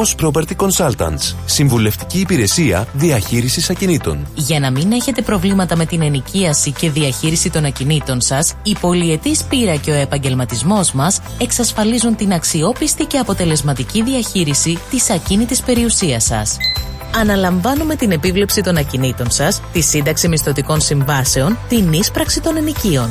Property Consultants. Συμβουλευτική υπηρεσία διαχείρισης ακινήτων. Για να μην έχετε προβλήματα με την ενοικίαση και διαχείριση των ακινήτων σας, η πολιετής πείρα και ο επαγγελματισμός μας εξασφαλίζουν την αξιόπιστη και αποτελεσματική διαχείριση της ακίνητης περιουσίας σας. Αναλαμβάνουμε την επίβλεψη των ακινήτων σας, τη σύνταξη μισθωτικών συμβάσεων, την ίσπραξη των ενοικίων.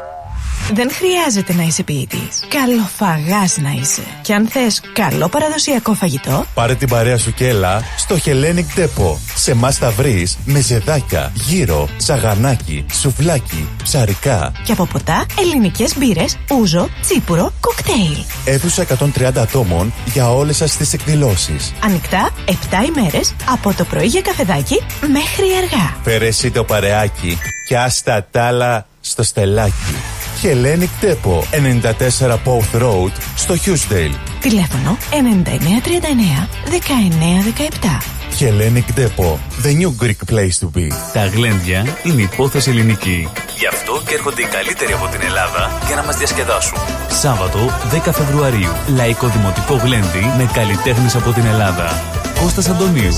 Δεν χρειάζεται να είσαι ποιητής. Καλοφαγάς να είσαι. Και αν θες καλό παραδοσιακό φαγητό, Πάρε την παρέα σου και έλα στο Hellenic Depot. Σε εμάς θα βρεις μεζεδάκια, γύρο, σαγανάκι, σουβλάκι, ψαρικά. και από ποτά ελληνικές μπύρες, ούζο, τσίπουρο, κοκτέιλ. Αίθουσα 130 ατόμων για όλες σας τις εκδηλώσεις. Ανοιχτά 7 ημέρες από το πρωί για καφεδάκι μέχρι αργά. Φέρε εσύ το παρεάκι και άστα τ' άλλα στο στελάκι. Hellenic Depot, 94 Pouth Road, στο Hughesdale. Τηλέφωνο 9939 1917. Hellenic Depot, the new Greek place to be. Τα γλέντια είναι υπόθεση ελληνική. Γι' αυτό και έρχονται οι καλύτεροι από την Ελλάδα για να μας διασκεδάσουν. Σάββατο 10 Φεβρουαρίου. Λαϊκό Δημοτικό Γλέντι με καλλιτέχνες από την Ελλάδα. Κώστας Αντωνίου.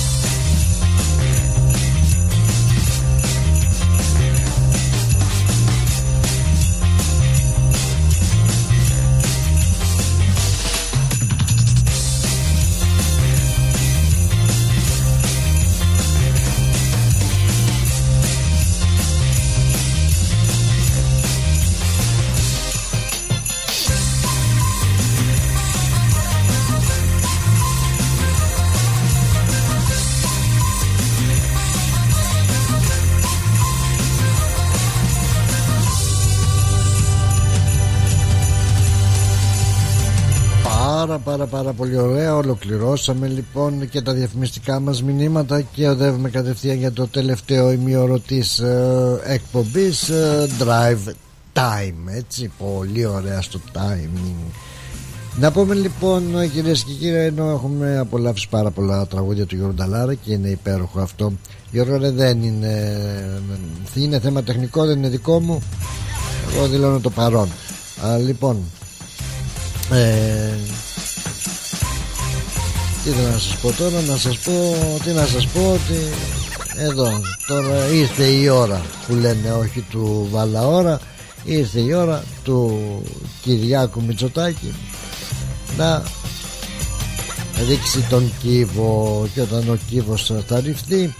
Πάρα πάρα πολύ ωραία. Ολοκληρώσαμε λοιπόν και τα διαφημιστικά μας μηνύματα Και οδεύουμε κατευθείαν για το τελευταίο ημίωρο της ε, εκπομπής ε, Drive Time. Έτσι πολύ ωραία στο timing. Να πούμε λοιπόν κυρίες και κύριοι ενώ έχουμε απολαύσει πάρα πολλά τραγούδια του Γιώργου Νταλάρα και είναι υπέροχο αυτό. Γιώργο ρε, δεν είναι είναι θέμα τεχνικό δεν είναι δικό μου. Εγώ δηλώνω το παρόν. Α, λοιπόν ε, τι ήθελα να σας πω τώρα να σας πω τι να σας πω ότι εδώ τώρα ήρθε η ώρα που λένε όχι του Βαλαώρα ήρθε η ώρα του Κυριάκου Μητσοτάκη να ρίξει τον κύβο και όταν ο κύβος θα ρυφθεί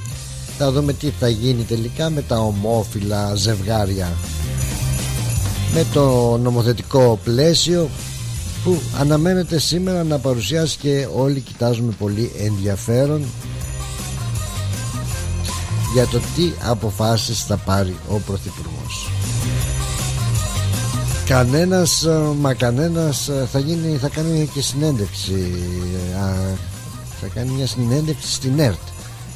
θα δούμε τι θα γίνει τελικά με τα ομόφυλα ζευγάρια. Με το νομοθετικό πλαίσιο που αναμένεται σήμερα να παρουσιάσει και όλοι κοιτάζουμε πολύ ενδιαφέρον για το τι αποφάσεις θα πάρει ο Πρωθυπουργός. Κανένας μα κανένας θα, γίνει, θα κάνει και συνέντευξη α, θα κάνει μια συνέντευξη στην ΕΡΤ.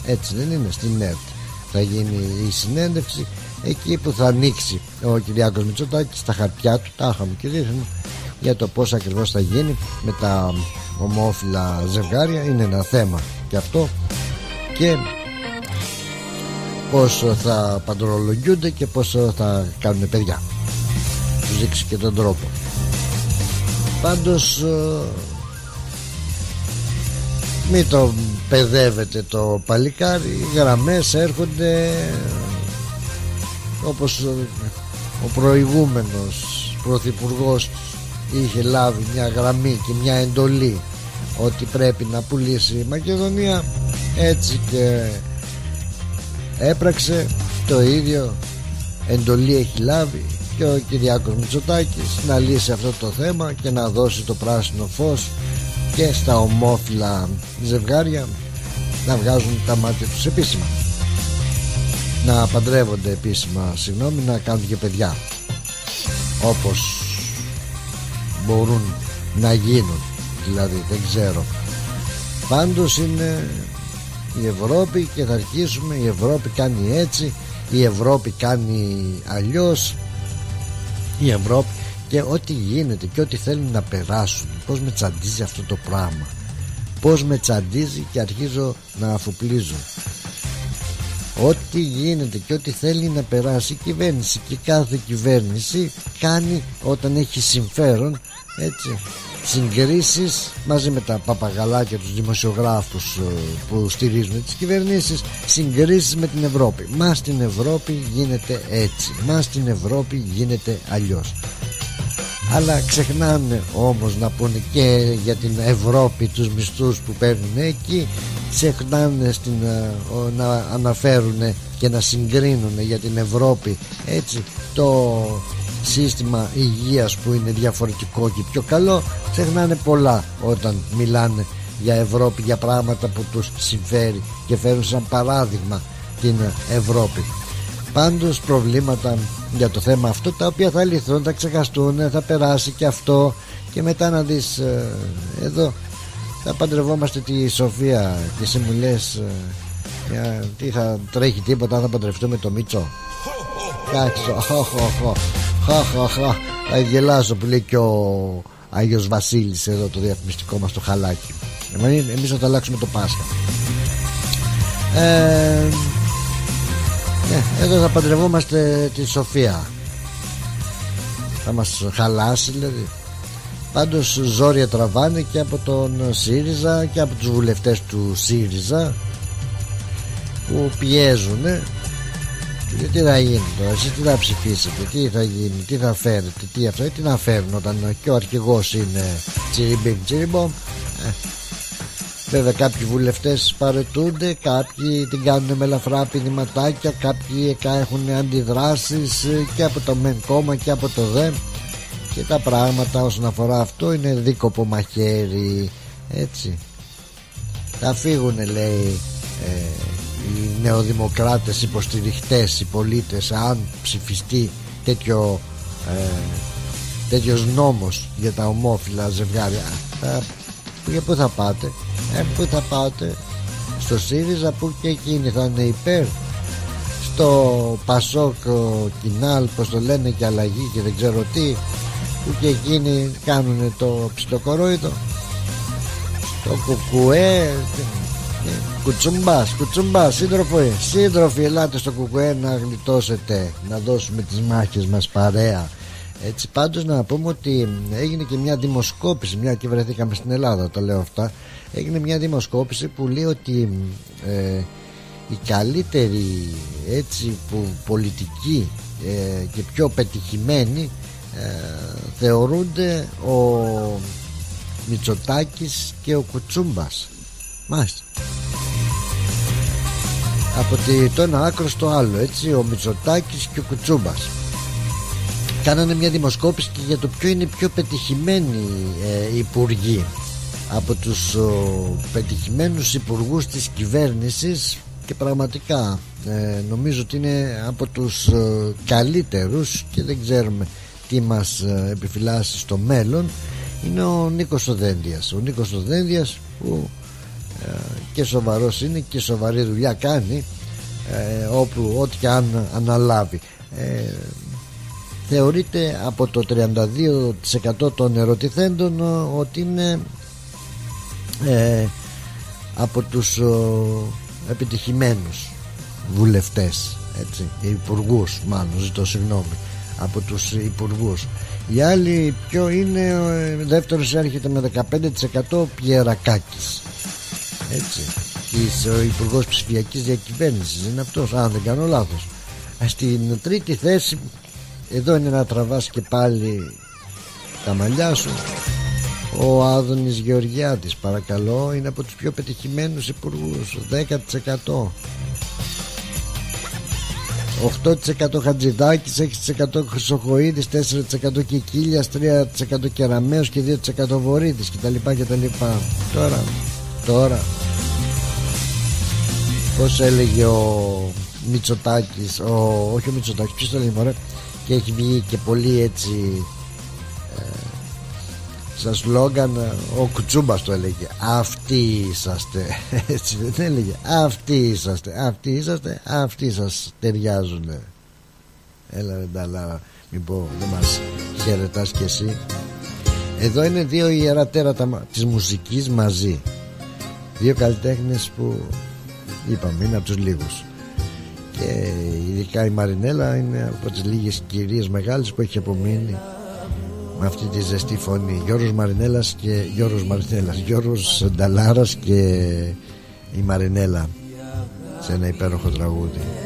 Έτσι δεν είναι στην ΕΡΤ. Θα γίνει η συνέντευξη εκεί που θα ανοίξει ο Κυριάκος Μητσοτάκης τα χαρτιά του τα είχαμε και δείχνουμε για το πως ακριβώς θα γίνει με τα ομόφυλα ζευγάρια. Είναι ένα θέμα και αυτό. Και πως θα παντρολογιούνται και πως θα κάνουν παιδιά. Τους δείξεις και τον τρόπο. Πάντως μην το παιδεύετε το παλικάρι. Οι γραμμές έρχονται όπως ο προηγούμενος πρωθυπουργός είχε λάβει μια γραμμή και μια εντολή ότι πρέπει να πουλήσει η Μακεδονία έτσι και έπραξε το ίδιο. Εντολή έχει λάβει και ο Κυριάκος Μητσοτάκης να λύσει αυτό το θέμα και να δώσει το πράσινο φως και στα ομόφυλα ζευγάρια να βγάζουν τα μάτια τους επίσημα. Να παντρεύονται επίσημα συγγνώμη να κάνουν και παιδιά όπως μπορούν να γίνουν. Δηλαδή δεν ξέρω. Πάντως είναι η Ευρώπη και θα αρχίσουμε. Η Ευρώπη κάνει έτσι η Ευρώπη κάνει αλλιώς. Η Ευρώπη και ό,τι γίνεται και ό,τι θέλουν να περάσουν. Πως με τσαντίζει αυτό το πράγμα. Πως με τσαντίζει και αρχίζω να αφουπλίζω ό,τι γίνεται και ό,τι θέλει να περάσει η κυβέρνηση και κάθε κυβέρνηση κάνει όταν έχει συμφέρον έτσι. Συγκρίσεις μαζί με τα παπαγαλάκια τους δημοσιογράφους ε, που στηρίζουν τις κυβερνήσεις συγκρίσεις με την Ευρώπη. Μα στην Ευρώπη γίνεται έτσι. Μα στην Ευρώπη γίνεται αλλιώς. Αλλά ξεχνάνε όμως να πούνε και για την Ευρώπη τους μισθούς που παίρνουν εκεί. Ξεχνάνε στην, ε, να αναφέρουν και να συγκρίνουν για την Ευρώπη. Έτσι το σύστημα υγείας που είναι διαφορετικό και πιο καλό ξεχνάνε πολλά όταν μιλάνε για Ευρώπη για πράγματα που τους συμφέρει και φέρουν σαν παράδειγμα την Ευρώπη. Πάντως προβλήματα για το θέμα αυτό τα οποία θα λυθούν, θα ξεχαστούν θα περάσει και αυτό. Και μετά να δεις ε, εδώ θα παντρευόμαστε τη Σοφία και εσύ μου λες ε, τι θα τρέχει τίποτα θα παντρευτούμε το Μίτσο Κάξω θα γελάσω που λέει και ο Άγιος Βασίλης εδώ το διαφημιστικό μας το χαλάκι. Εμείς θα το αλλάξουμε το Πάσχα. Ε, ναι, εδώ θα παντρευόμαστε τη Σοφία. Θα μας χαλάσει δηλαδή. Πάντως ζόρια τραβάνε και από τον ΣΥΡΙΖΑ και από τους βουλευτές του ΣΥΡΙΖΑ που πιέζουν και τι θα γίνει τώρα, εσείς τι θα ψηφίσετε, τι θα γίνει, τι θα φέρετε, τι αυτό, τι να φέρουν όταν και ο αρχηγός είναι τσιριμπιμ τσιριμπομ. Ε, βέβαια κάποιοι βουλευτές παρετούνται, κάποιοι την κάνουν με ελαφρά πηδηματάκια, κάποιοι έχουν αντιδράσεις ε, και από το μεν κόμμα και από το δε και τα πράγματα όσον αφορά αυτό είναι δίκοπο μαχαίρι έτσι θα φύγουν λέει ε, οι νεοδημοκράτες υποστηριχτές οι πολίτες αν ψηφιστεί τέτοιο ε, τέτοιος νόμος για τα ομόφυλα ζευγάρια ε, για πού θα πάτε ε, πού θα πάτε στο ΣΥΡΙΖΑ που και εκείνοι θα είναι υπέρ στο Πασόκ Κινάλ πως το λένε και αλλαγή και δεν ξέρω τι που και εκείνοι κάνουν το ψιλοκορόιδο στο κουκουέ Κουτσουμπάς, κουτσουμπάς, σύντροφοι, σύντροφοι, ελάτε στο κουκουέ να γλιτώσετε, να δώσουμε τις μάχες μας παρέα. Έτσι πάντως να πούμε ότι έγινε και μια δημοσκόπηση, μια και βρεθήκαμε στην Ελλάδα, το λέω αυτά, έγινε μια δημοσκόπηση που λέει ότι ε, οι καλύτεροι έτσι που πολιτικοί ε, και πιο πετυχημένοι ε, θεωρούνται ο Μητσοτάκης και ο Κουτσούμπας μάλιστα. Από το ένα άκρο στο άλλο έτσι ο Μητσοτάκης και ο Κουτσούμπας. Κάνανε μια δημοσκόπηση και για το ποιο είναι πιο πετυχημένοι ε, υπουργοί. Από τους ο, πετυχημένους υπουργούς της κυβέρνησης και πραγματικά ε, νομίζω ότι είναι από τους ε, καλύτερους και δεν ξέρουμε τι μας ε, επιφυλάσσει στο μέλλον είναι ο Νίκος Οδέντιας ο Νίκος Οδέντιας που ε, και σοβαρός είναι και σοβαρή δουλειά κάνει ε, όπου ό,τι και αν αναλάβει. Ε, θεωρείται από το 32% των ερωτηθέντων ότι είναι ε, από τους ο, επιτυχημένους βουλευτές έτσι, υπουργούς μάλλον ζητώ συγγνώμη από τους υπουργούς. Οι άλλοι ποιο είναι ο δεύτερος έρχεται με 15% Πιερακάκης έτσι. Της, ο υπουργός ψηφιακής διακυβέρνησης είναι αυτός. Αν δεν κάνω λάθος. Στην τρίτη θέση εδώ είναι να τραβάς και πάλι τα μαλλιά σου. Ο Άδωνης Γεωργιάδης παρακαλώ είναι από τους πιο πετυχημένους υπουργούς. 10% 8% Χατζηδάκης 6% Χρυσοχοίδης 4% Κικίλιας 3% Κεραμέως και 2% Βορύδης κτλ κτλ. Τώρα τώρα. Πως έλεγε ο Μητσοτάκης ο, όχι ο Μητσοτάκης ποιος το λέει μωρέ και έχει βγει και πολύ έτσι ε, σαν σλόγκαν ο Κουτσούμπας το έλεγε αυτοί είσαστε έτσι δεν έλεγε αυτοί είσαστε αυτοί είσαστε αυτοί σας ταιριάζουν έλα ρε Νταλάρα μην πω δεν μας χαιρετάς κι εσύ. Εδώ είναι δύο ιερά τέρατα της μουσικής μαζί δύο καλλιτέχνες που είπαμε είναι από τους λίγους. Και ειδικά η Μαρινέλα είναι από τις λίγες κυρίες μεγάλες που έχει απομείνει με αυτή τη ζεστή φωνή. Γιώργος Μαρινέλας και Γιώργος Μαρινέλας Γιώργος Νταλάρας και η Μαρινέλα σε ένα υπέροχο τραγούδι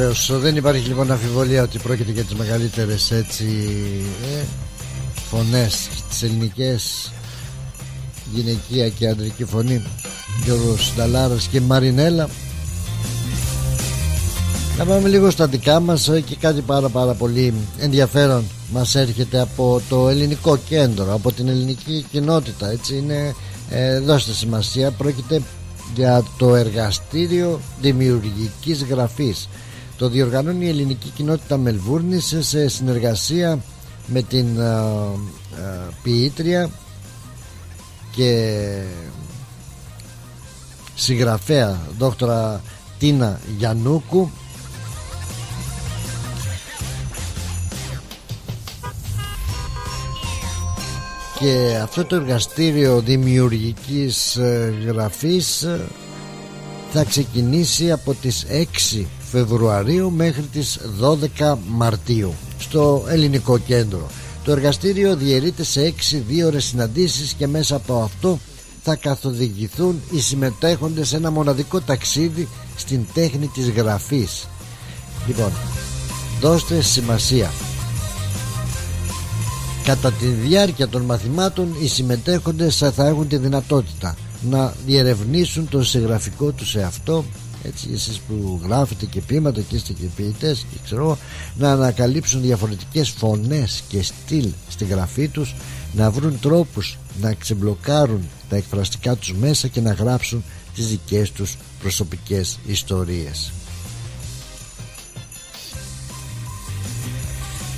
Βεβαίως, δεν υπάρχει λοιπόν αμφιβολία ότι πρόκειται για τις μεγαλύτερες έτσι ε, φωνές, τι ελληνικές γυναικεία και ανδρική φωνή. Γιώργος Νταλάρας και Μαρινέλα. Να πάμε λίγο στα δικά μας ε, και κάτι πάρα πάρα πολύ ενδιαφέρον μας έρχεται από το ελληνικό κέντρο, από την ελληνική κοινότητα έτσι είναι, ε, δώστε σημασία, πρόκειται για το εργαστήριο δημιουργικής γραφής το διοργανώνει η ελληνική κοινότητα Μελβούρνης σε συνεργασία με την α, ποιήτρια και συγγραφέα δόκτωρα Τίνα Γιαννούκου. Και αυτό το εργαστήριο δημιουργικής ε, γραφής ε, θα ξεκινήσει από τις 6 Φεβρουαρίου μέχρι τις 12 Μαρτίου στο ελληνικό κέντρο. Το εργαστήριο διαιρείται σε 6 δύο ώρες συναντήσεις και μέσα από αυτό θα καθοδηγηθούν οι συμμετέχοντες σε ένα μοναδικό ταξίδι στην τέχνη της γραφής. Λοιπόν δώστε σημασία. Κατά τη διάρκεια των μαθημάτων οι συμμετέχοντες θα έχουν τη δυνατότητα να διερευνήσουν το συγγραφικό τους εαυτό έτσι εσείς που γράφετε και ποίηματα και είστε και ποιητές και ξέρω να ανακαλύψουν διαφορετικές φωνές και στυλ στη γραφή τους να βρουν τρόπους να ξεμπλοκάρουν τα εκφραστικά τους μέσα και να γράψουν τις δικές τους προσωπικές ιστορίες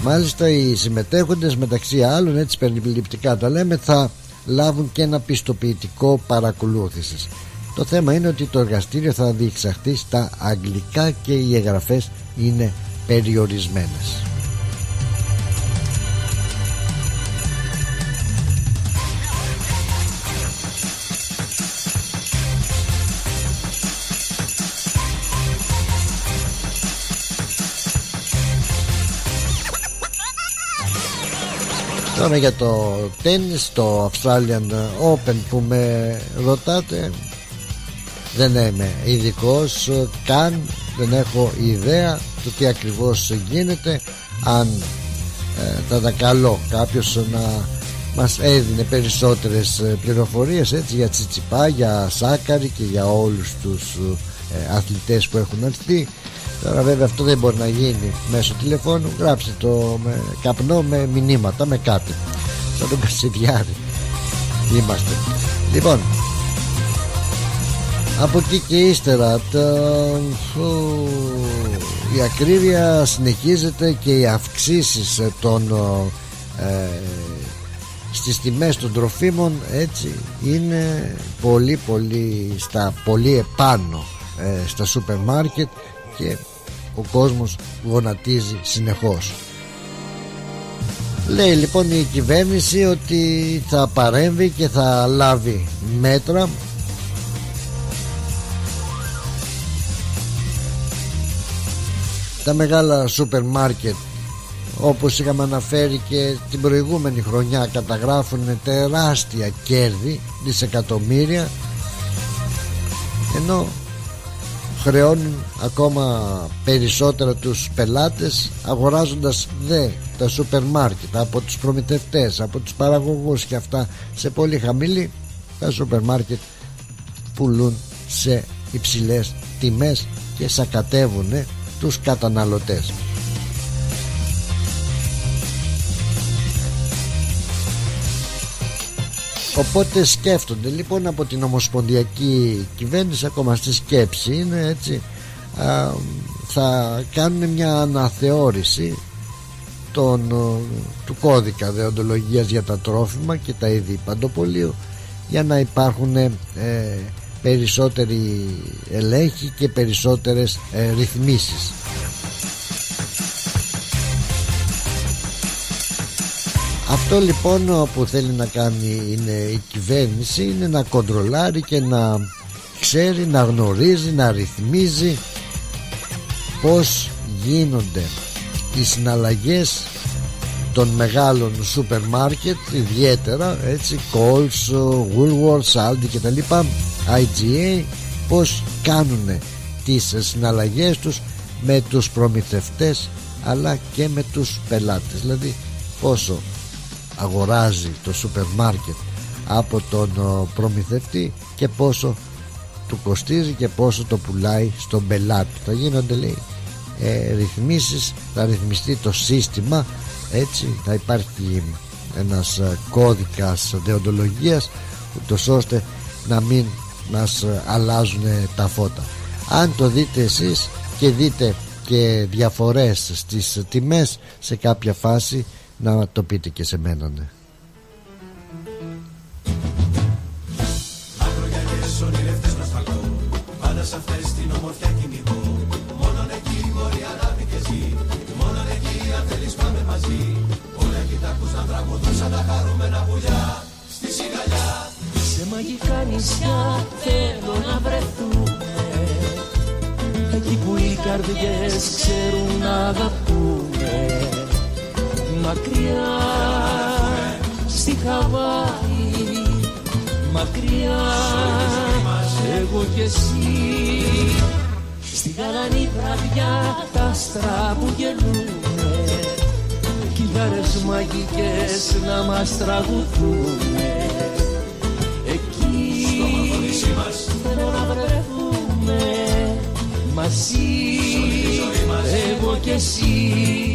Μάλιστα οι συμμετέχοντες μεταξύ άλλων έτσι περιληπτικά τα λέμε θα λάβουν και ένα πιστοποιητικό παρακολούθησης. Το θέμα είναι ότι το εργαστήριο θα διεξαχθεί στα αγγλικά και οι εγγραφές είναι περιορισμένες. Τώρα για το τέννις, το Australian Open που με ρωτάτε δεν είμαι ειδικός καν, δεν έχω ιδέα το τι ακριβώς γίνεται αν ε, θα τα καλό κάποιος να μας έδινε περισσότερες ε, πληροφορίες έτσι για Τσιτσιπά, για Σάκαρη και για όλους τους ε, αθλητές που έχουν έρθει. Τώρα βέβαια αυτό δεν μπορεί να γίνει μέσω τηλεφώνου. Γράψτε το με καπνό με μηνύματα με κάτι. Σαν τον Κασιδιάρη. Είμαστε. Λοιπόν Από εκεί και ύστερα το... Η ακρίβεια συνεχίζεται και οι αυξήσεις των ε, στις τιμές των τροφίμων έτσι είναι πολύ πολύ στα πολύ επάνω ε, στα σούπερ μάρκετ και ο κόσμος γονατίζει συνεχώς. Λέει λοιπόν η κυβέρνηση ότι θα παρέμβει και θα λάβει μέτρα τα μεγάλα σούπερ μάρκετ όπως είχαμε αναφέρει και την προηγούμενη χρονιά καταγράφουν τεράστια κέρδη δισεκατομμύρια ενώ χρεώνουν ακόμα περισσότερα τους πελάτες αγοράζοντας δε τα σούπερ μάρκετ από τους προμηθευτές από τους παραγωγούς και αυτά σε πολύ χαμηλή τα σούπερ μάρκετ πουλούν σε υψηλές τιμές και σακατεύουν τους καταναλωτές. Οπότε σκέφτονται. Λοιπόν από την Ομοσπονδιακή Κυβέρνηση ακόμα στη σκέψη είναι έτσι θα κάνουν μια αναθεώρηση των, του κώδικα δεοντολογίας για τα τρόφιμα και τα είδη παντοπολίου για να υπάρχουν ε, περισσότεροι ελέγχοι και περισσότερες ε, ρυθμίσεις. Αυτό λοιπόν που θέλει να κάνει είναι η κυβέρνηση είναι να κοντρολάρει και να ξέρει, να γνωρίζει, να ρυθμίζει πως γίνονται οι συναλλαγές των μεγάλων σούπερ μάρκετ ιδιαίτερα έτσι Coles, Woolworths, Aldi και τα λοιπά IGA πως κάνουν τις συναλλαγές τους με τους προμηθευτές αλλά και με τους πελάτες. Δηλαδή πόσο αγοράζει το σούπερ μάρκετ από τον προμηθευτή και πόσο του κοστίζει και πόσο το πουλάει στον πελάτη. Θα γίνονται λέει ε, ρυθμίσεις θα ρυθμιστεί το σύστημα έτσι θα υπάρχει ένας ε, κώδικας δεοντολογίας ούτως ώστε να μην να ε, αλλάζουν τα φώτα. Αν το δείτε εσείς και δείτε και διαφορές στις τιμές σε κάποια φάση να το πείτε και σε μένα ναι. καρδιές ξέρουν να αγαπούμε Μακριά στη Χαβάη Μακριά εγώ κι εσύ. Στη γαλανή βραδιά τα άστρα που γελούνε. Κιλάρες μαγικές να μας τραγουδούνε. μαζί, εγώ και εσύ.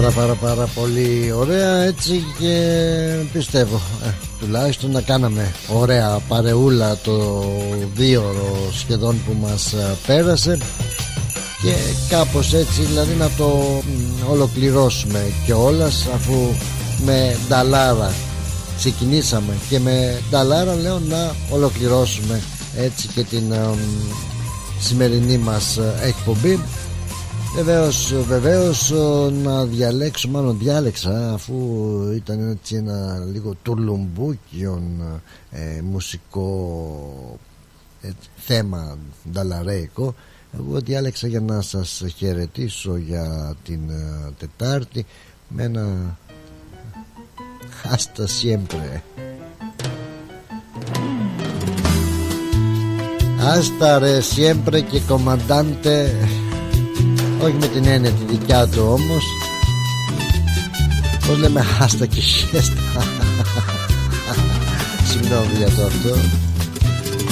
Πάρα πάρα πάρα πολύ ωραία έτσι και πιστεύω ε, τουλάχιστον να κάναμε ωραία παρεούλα το δύο σχεδόν που μας ε, πέρασε και κάπως έτσι δηλαδή να το ολοκληρώσουμε και όλας αφού με νταλάρα ξεκινήσαμε. Και με νταλάρα λέω να ολοκληρώσουμε έτσι και την ε, σημερινή μας ε, εκπομπή Βεβαίως, βεβαίως να διαλέξω, μάλλον διάλεξα αφού ήταν έτσι ένα λίγο τουρλουμπούκιον ε, μουσικό ε, θέμα νταλαρέικο εγώ διάλεξα για να σας χαιρετήσω για την ε, Τετάρτη με ένα Hasta siempre Hasta re siempre και comandante όχι με την έννοια τη δικιά του όμως. Πώς λέμε άστα και χέστα. Συγγνώμη για το αυτό.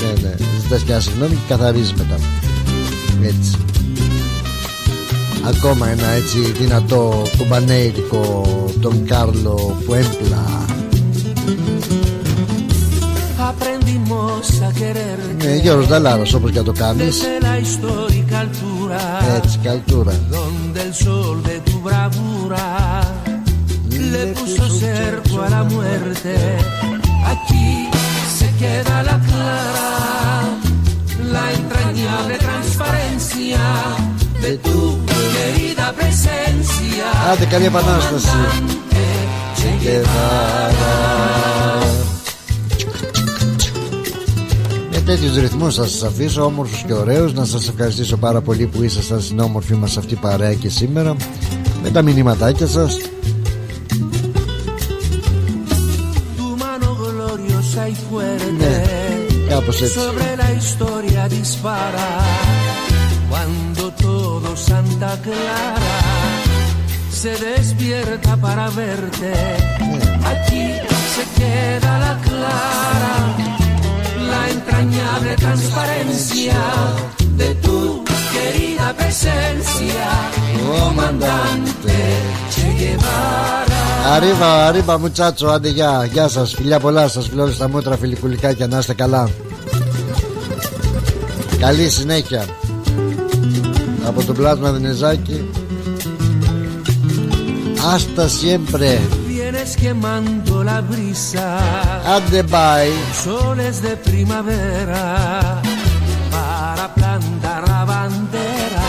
Ναι ναι. Ζητάς και ένα συγγνώμη και καθαρίζεις μετά. Έτσι. Ακόμα ένα έτσι δυνατό κουμπανέικο τον Κάρλο Πουέμπλα Ναι, Γιώργος Δαλάρας όπως και το κάνεις Έτσι, καλτούρα Donde el sol de tu bravura le puso cerco a la muerte Aquí se queda la clara La entrañable transparencia de tu querida presencia Άντε καλή επανάσταση Che Guevara Με τέτοιους ρυθμούς θα σας αφήσω, όμορφους και ωραίους. Να σας ευχαριστήσω πάρα πολύ που ήσασταν στην όμορφη μας αυτή παρέα και σήμερα. Με τα μηνύματάκια σας. tu mano gloriosa y fuerte Ναι, κάπως έτσι. sobre la historia dispara cuando todo Santa Clara se despierta para verte aquí se queda la clara la entrañable transparencia de tu querida presencia comandante Che Guevara Αρίβα, αρίβα μουτσάτσο, άντε γεια, γεια σας, φιλιά πολλά σας, φιλόλου στα μούτρα, φιλικουλικάκια, να είστε καλά. Καλή συνέχεια. Από τον πλάτο Δενεζάκη. Άστα siempre. vienes quemando la brisa. At the bay. Soles de primavera para plantar la bandera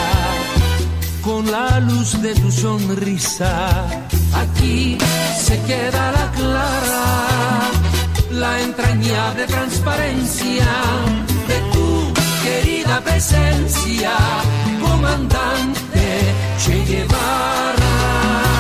con la luz de tu sonrisa. Aquí se queda la clara, la entrañable transparencia de tu querida presencia, comandante Che Guevara.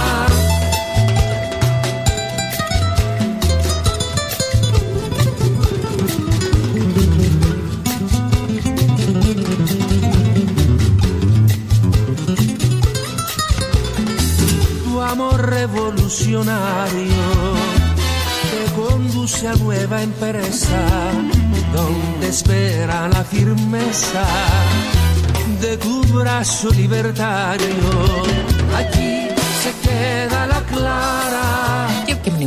Revolucionario te conduce a nueva empresa donde espera la firmeza de tu brazo libertario. Aquí se queda la clara